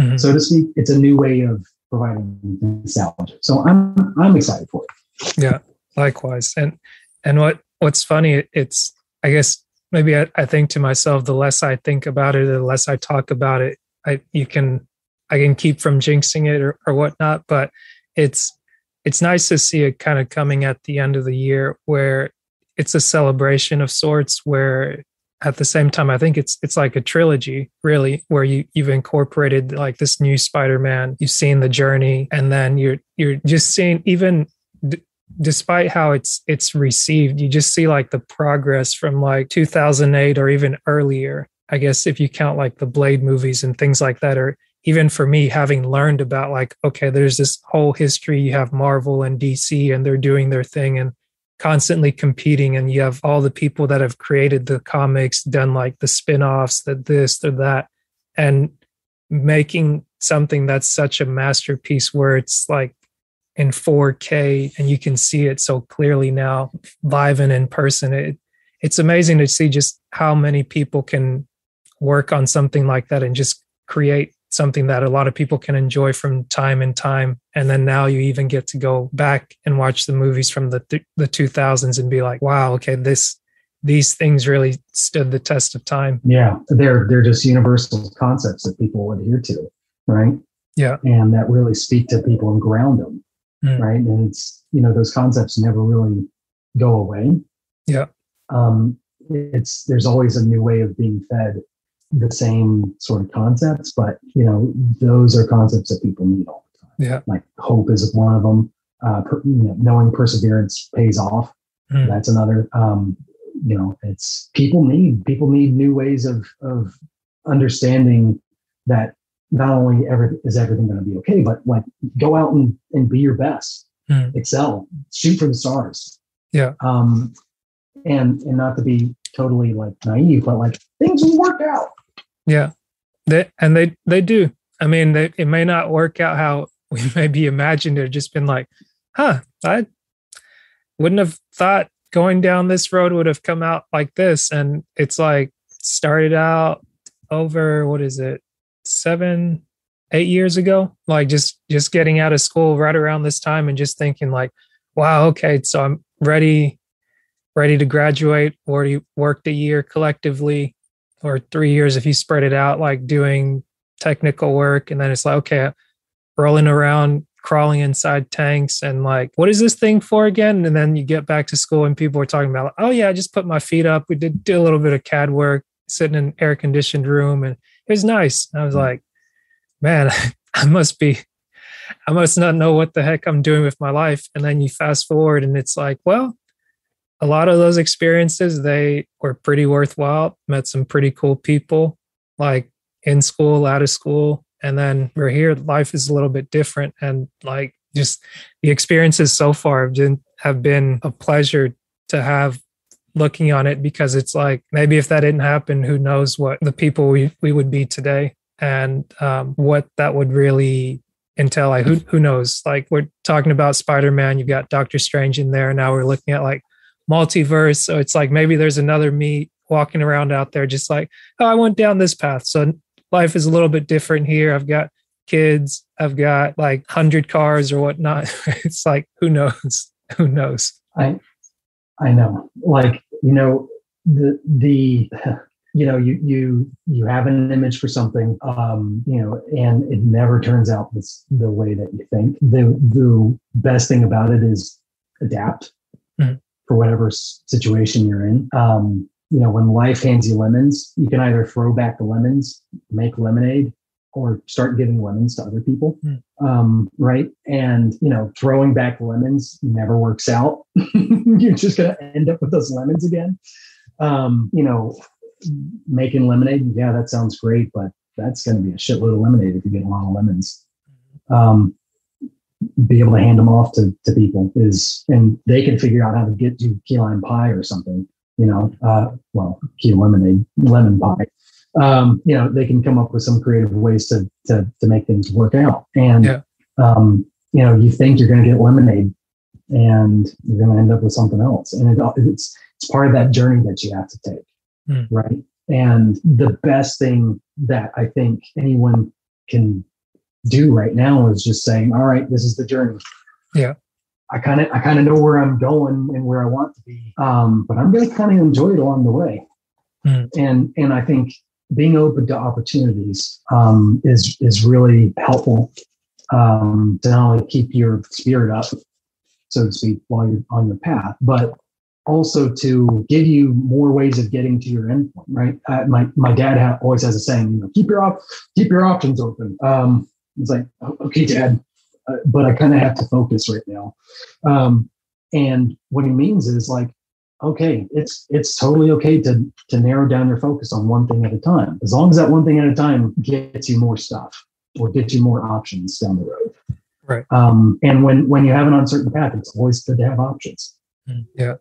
mm-hmm. so to speak. It's a new way of providing nostalgia. So I'm I'm excited for it. Yeah, likewise. And and what what's funny, it's I guess maybe I, I think to myself, the less I think about it, the less I talk about it, I you can I can keep from jinxing it or, or whatnot. But it's it's nice to see it kind of coming at the end of the year where it's a celebration of sorts where at the same time i think it's it's like a trilogy really where you you've incorporated like this new spider-man you've seen the journey and then you're you're just seeing even d- despite how it's it's received you just see like the progress from like 2008 or even earlier. I guess if you count like the blade movies and things like that or even for me having learned about like okay there's this whole history you have marvel and dc and they're doing their thing and constantly competing and you have all the people that have created the comics done like the spin-offs that this or that and making something that's such a masterpiece where it's like in 4k and you can see it so clearly now live and in person it, it's amazing to see just how many people can work on something like that and just create something that a lot of people can enjoy from time and time. And then now you even get to go back and watch the movies from the th- the 2000s and be like wow okay this these things really stood the test of time. Yeah they're they're just universal concepts that people adhere to right? Yeah. And that really speak to people and ground them mm. right? And it's you know those concepts never really go away. Yeah. Um it's there's always a new way of being fed the same sort of concepts, but you know, those are concepts that people need all the time. Yeah. Like hope is one of them. Uh, per, you know, knowing perseverance pays off. Mm. That's another. Um, you know, it's people need people need new ways of of understanding that not only ever is everything going to be okay, but like go out and, and be your best, mm. excel, shoot for the stars. Yeah. Um, and and not to be totally like naive, but like things will work out. Yeah, they and they they do. I mean, they, it may not work out how we maybe imagined it. Just been like, huh, I wouldn't have thought going down this road would have come out like this. And it's like started out over what is it, seven, eight years ago? Like just just getting out of school right around this time and just thinking like, wow, okay, so I'm ready, ready to graduate. Already worked a year collectively or three years if you spread it out, like doing technical work. And then it's like, okay, rolling around, crawling inside tanks and like, what is this thing for again? And then you get back to school and people are talking about, oh yeah, I just put my feet up. We did do a little bit of CAD work, sitting in an air conditioned room and it was nice. And I was mm. like, man, I must be, I must not know what the heck I'm doing with my life. And then you fast forward and it's like, well, a lot of those experiences they were pretty worthwhile. Met some pretty cool people like in school out of school. And then we're here life is a little bit different. And like just the experiences so far have been, have been a pleasure to have looking on it because it's like maybe if that didn't happen who knows what the people we, we would be today. And um, what that would really entail like who, who knows? Like we're talking about spider-man you've got doctor strange in there. Now we're looking at like multiverse. So it's like maybe there's another me walking around out there, just like, oh, I went down this path. So life is a little bit different here. I've got kids, I've got like 100 cars or whatnot. it's like, who knows? Who knows? I, I know. Like, you know, the, the, you know you you you have an image for something um you know and it never turns out this, the way that you think the the best thing about it is adapt Mhm. For whatever situation you're in. Um you know when life hands you lemons you can either throw back the lemons make lemonade or start giving lemons to other people. Mhm. um right? And you know throwing back lemons never works out. You're just going to end up with those lemons again. Um you know making lemonade, yeah, that sounds great, but that's going to be a shitload of lemonade if you get a lot of lemons. Um, be able to hand them off to, to people is, and they can figure out how to get to key lime pie or something, you know, uh, well, key lemonade, lemon pie. Um, you know, they can come up with some creative ways to, to, to make things work out. And, Yeah. um, you know, you think you're going to get lemonade and you're going to end up with something else. And it, it's, it's part of that journey that you have to take right? And the best thing that I think anyone can do right now is just saying, "All right, this is the journey." Yeah. I kind of I kind of know where I'm going and where I want to be, um, but I'm going to kind of enjoy it along the way. Mm. And and I think being open to opportunities um, is is really helpful um, to not only keep your spirit up, so to speak, while you're on your path, but also to give you more ways of getting to your endpoint, right? Uh, my my dad ha- always has a saying, you know, keep your op- keep your options open. Um, it's like, "Oh, okay, Dad, uh, but I kind of have to focus right now. Um, and what he means is like, okay, it's it's totally okay to to narrow down your focus on one thing at a time, as long as that one thing at a time gets you more stuff or gets you more options down the road. Right. Um, and when when you have an uncertain path, it's always good to have options Mm, Yeah.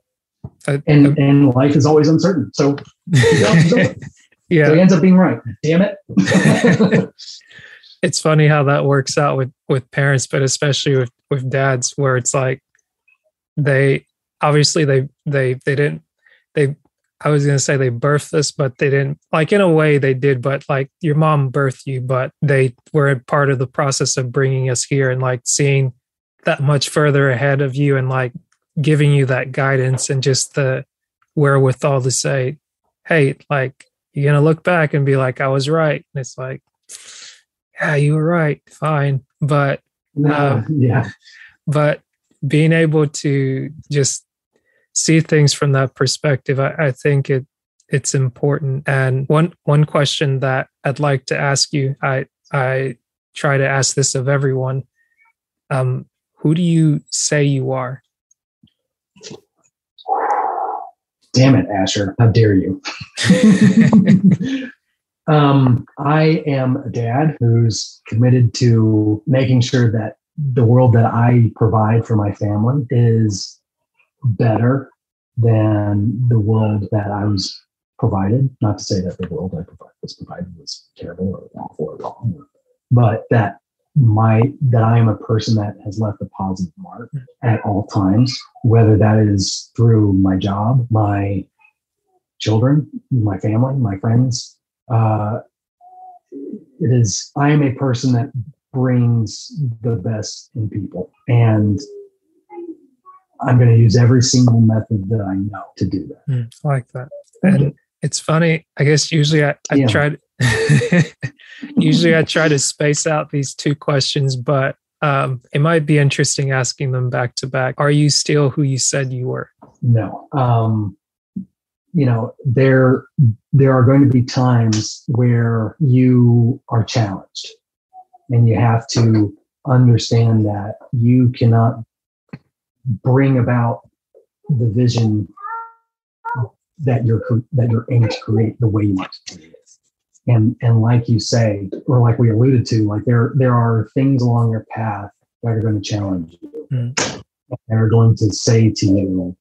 I- and I- and life is always uncertain. So, so he ends up being right. Damn it. it's funny how that works out with with parents but especially with with dads where it's like they obviously they they they didn't they i was going to say they birthed us but they didn't like in a way they did but like your mom birthed you but they were a part of the process of bringing us here and like seeing that much further ahead of you and like giving you that guidance and just the wherewithal to say hey like you're going to look back and be like i was right. And it's like yeah, you were right. Fine. But no, yeah. but being able to just see things from that perspective, I, I think it it's important. And one one question that I'd like to ask you, I I try to ask this of everyone. Um, who do you say you are? Damn it, Asher. How dare you? um, I am a dad who's committed to making sure that the world that I provide for my family is better than the world that I was provided. Not to say that the world I was provided was terrible or awful or wrong, but that my that I am a person that has left a positive mark at all times, whether that is through my job, my children, my family, my friends. Uh, it is I am a person that brings the best in people, and I'm going to use every single method that I know to do that. Mm, I like that. And it's funny. I guess usually I, I Yeah. try usually I try to space out these two questions, but um, it might be interesting asking them back to back. Are you still who you said you were? No. Um, you know, there there are going to be times where you are challenged and you have to understand that you cannot bring about the vision that you're that you're aiming to create the way you want to create it. And and like you say, or like we alluded to, like there there are things along your path that are going to challenge you. Mm. They're going to say to you,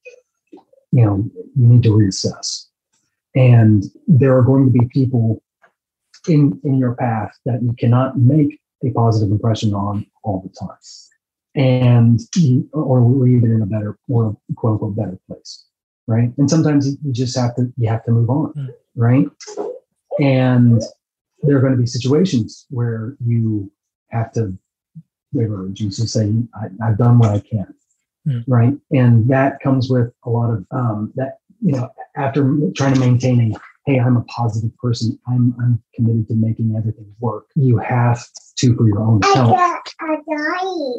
you know, you need to reassess. And there are going to be people in in your path that you cannot make a positive impression on all the time. And you, or leave it in a better or quote unquote better place. Right. And sometimes you just have to you have to move on. Mm. Right. And there are going to be situations where you have to diverge and just say, I, I've done what I can Mm. right? And that comes with a lot of um, that, you know, after trying to maintain a hey, I'm a positive person. I'm I'm committed to making everything work. You have to for your own health.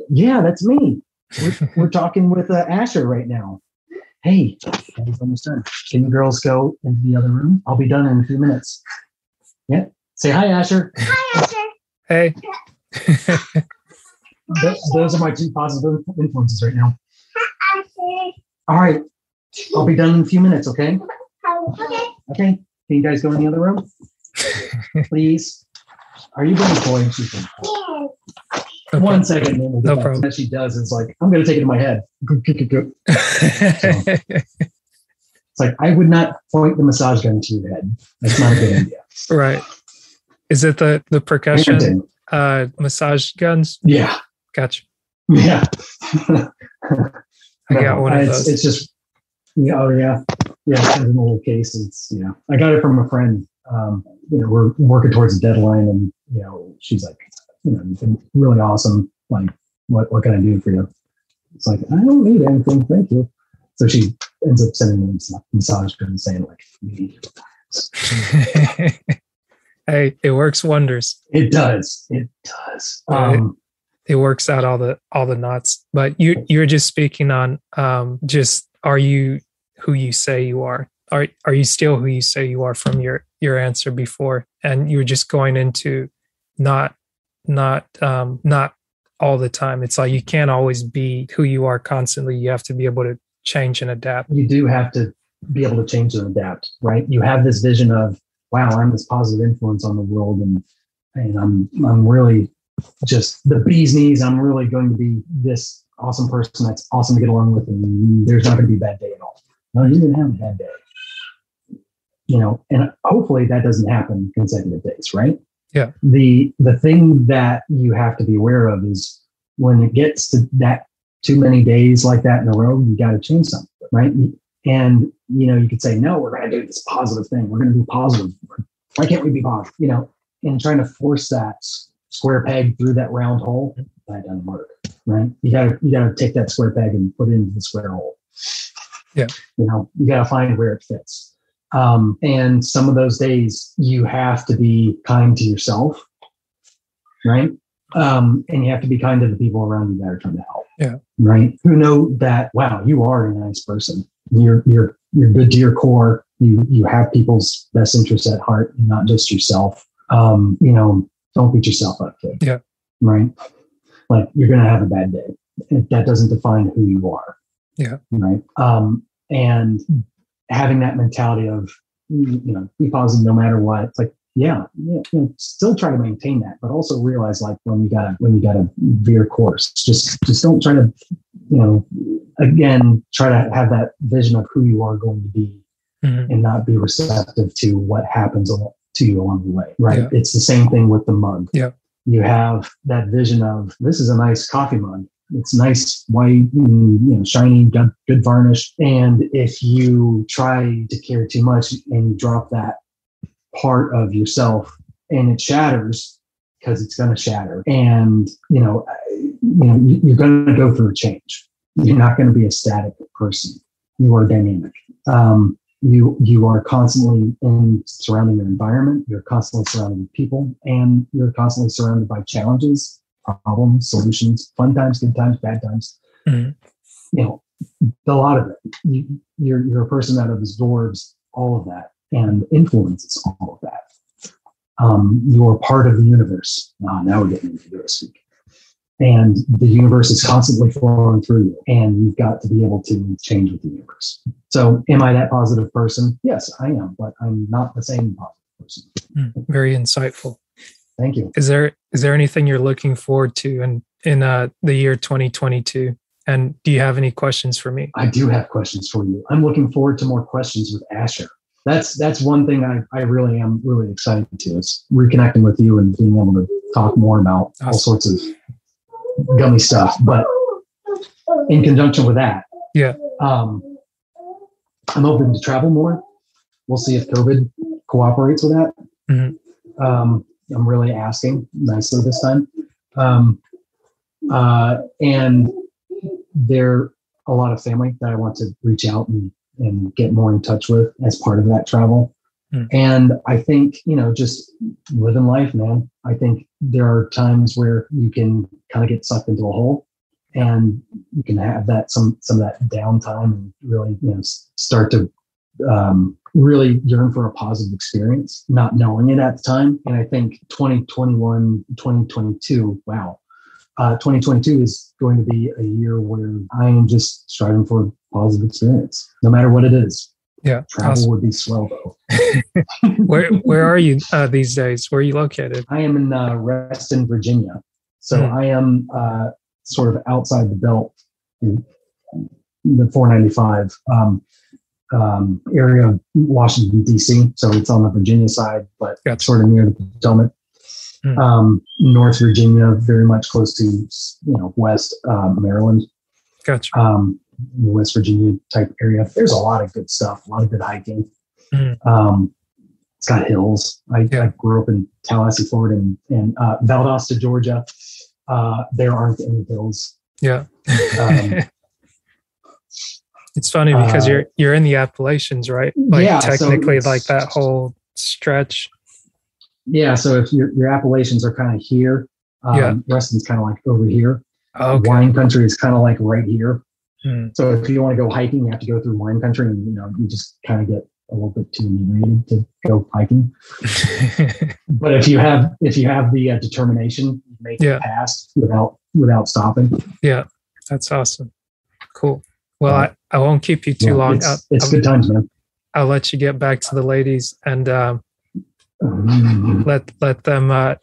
Yeah, that's me. We're, we're talking with uh, Asher right now. Hey, daddy's almost done. Can you girls go into the other room? I'll be done in a few minutes. Yeah. Say hi, Asher. hi, Asher. Hey. Th- those are my two positive influences right now. All right. I'll be done in a few minutes, okay? Okay. Okay. Can you guys go in the other room? Please. Are you going coy? She's being coy. Okay. One second, and we'll No back. problem. What she does is like, I'm going to take it in my head. It's like, I would not point the massage gun to your head. That's not a good idea. right. Is it the the percussion uh massage guns? Yeah. Gotcha. Yeah. I got one of it's, those. It's just, yeah, oh yeah, yeah. In a little case. It's yeah. I got it from a friend. Um, you know, we're working towards a deadline, and you know, she's like, you know, you've been really awesome. Like, what what can I do for you? It's like I don't need anything, thank you. So she ends up sending me a massage gun and saying like, you need to hey, it works wonders. It does. It does. Um, It works out all the all the knots. But you you're just speaking on um just are you who you say you are? Are are you still who you say you are from your your answer before? And you're just going into not not um not all the time. It's like you can't always be who you are constantly. You have to be able to change and adapt. you do have to be able to change and adapt, right? You have this vision of, wow, I'm this positive influence on the world, and and I'm I'm really just the bee's knees. I'm really going to be this awesome person that's awesome to get along with, and there's not going to be a bad day at all. No, you're going to have a bad day. You know, and hopefully that doesn't happen consecutive days, right? Yeah. The the thing that you have to be aware of is when it gets to that too many days like that in a row, you got to change something, right? And you know, you could say, no, we're going to do this positive thing. We're going to be positive. Why can't we be positive? You know, and trying to force that square peg through that round hole, that doesn't work, right? You got to you got to take that square peg and put it into the square hole. Yeah. You know, you got to find where it fits. Um, and some of those days, you have to be kind to yourself, right? Um, and you have to be kind to the people around you that are trying to help. Yeah. Right. Who know that, wow, you are a nice person. You're you're you're good to your core. You you have people's best interests at heart, and not just yourself. Um, you know, don't beat yourself up, kid. Yeah. Right. Like you're gonna have a bad day. And That doesn't define who you are. Yeah. Right. Um, and having that mentality of you know be positive no matter what. It's like yeah, yeah, you know, still try to maintain that, but also realize like when you gotta when you gotta veer course, just just don't try to you know again try to have that vision of who you are going to be Mhm. and not be receptive to what happens to you along the way. Right. Yeah. It's the same thing with the mug. Yeah. You have that vision of this is a nice coffee mug. It's nice, white, mm, you know, shiny, good, good varnish. And if you try to care too much and you drop that part of yourself and it shatters because it's going to shatter. And, you know, you know, you- you're going to go through a change. You're not going to be a static person. You are dynamic. Um, you you are constantly in surrounding your environment. You're constantly surrounded people, and you're constantly surrounded by challenges, problems, solutions, fun times, good times, bad times. Mhm. You know, a lot of it. You, you're you're a person that absorbs all of that and influences all of that. Um, you are part of the universe. Ah, now we're getting into this week. And the universe is constantly flowing through you, and you've got to be able to change with the universe. So, am I that positive person? Yes, I am, but I'm not the same positive person. Mm, Very insightful. Thank you. Is there is there anything you're looking forward to in in uh, the year 2022? And do you have any questions for me? I do have questions for you. I'm looking forward to more questions with Asher. That's that's one thing I, I really am really excited to is reconnecting with you and being able to talk more about all sorts of gummy stuff. But in conjunction with that, Yeah. um, I'm open to travel more. We'll see if COVID cooperates with that. Mhm. Um, I'm really asking nicely this time. Um, uh, and there are a lot of family that I want to reach out and, and get more in touch with as part of that travel. Mm. And I think, you know, just living life, man. I think there are times where you can kind of get sucked into a hole and you can have that some some of that downtime and really you know start to um, really yearn for a positive experience not knowing it at the time and i think 2021 2022 wow uh, 2022 is going to be a year where i am just striving for positive experience no matter what it is Yeah. travel Awesome. would be slow though Where where are you uh, these days? Where are you located? I am in uh, Reston, Virginia. So Hmm. I am uh, sort of outside the belt, the 495 um, um, area of Washington, D.C. So it's on the Virginia side, but Gotcha. sort of near the Potomac. Hmm. Um, North Virginia, very much close to you know West um, Maryland, Gotcha. um, West Virginia type area. There's a lot of good stuff, a lot of good hiking. Hmm. Um, it's got hills. I, Yeah. I grew up in Tallahassee, Florida, and, and uh, Valdosta, Georgia. Uh, there aren't any hills. Yeah. Um, it's funny because uh, you're you're in the Appalachians, right? Like Yeah, technically, it's- like that whole stretch. Yeah, so if your, your Appalachians are kind of here, um, Yeah. Reston's kind of like over here. Okay. Wine country is kind of like right here. Hmm. So if you want to go hiking, you have to go through wine country, and you know you just kind of get a little bit too inebriated to go hiking. But if you have if you have the uh, determination, you make Yeah. it past without without stopping. yeah, that's awesome. Cool. Well, I, I won't keep you too Yeah, long. It's, I'll, it's I'll, good times, man. I'll let you get back to the ladies and um, Mhm. let let them uh,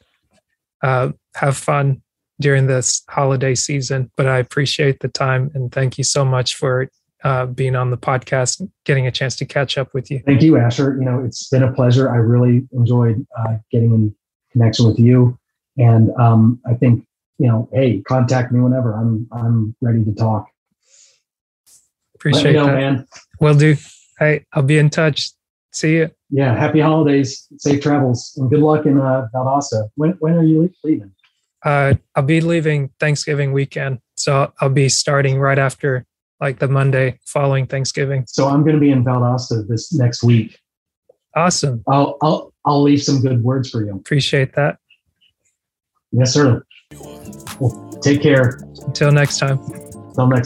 uh, have fun during this holiday season. But I appreciate the time and thank you so much for uh, being on the podcast, getting a chance to catch up with you. Thank you, Asher. You know, it's been a pleasure. I really enjoyed uh, getting in connection with you, and um, I think you know, hey, contact me whenever. I'm I'm ready to talk. Appreciate know, that. man. Will do. Hey, I'll be in touch. See you. Yeah, happy holidays, safe travels, and good luck in uh, Valdosta. When when are you leaving? Uh, I'll be leaving Thanksgiving weekend, so I'll be starting right after like the Monday following Thanksgiving. So I'm going to be in Valdosta this next week. Awesome. I'll I'll I'll leave some good words for you. Appreciate that. Yes, sir. Well, take care. Until next time. Till next.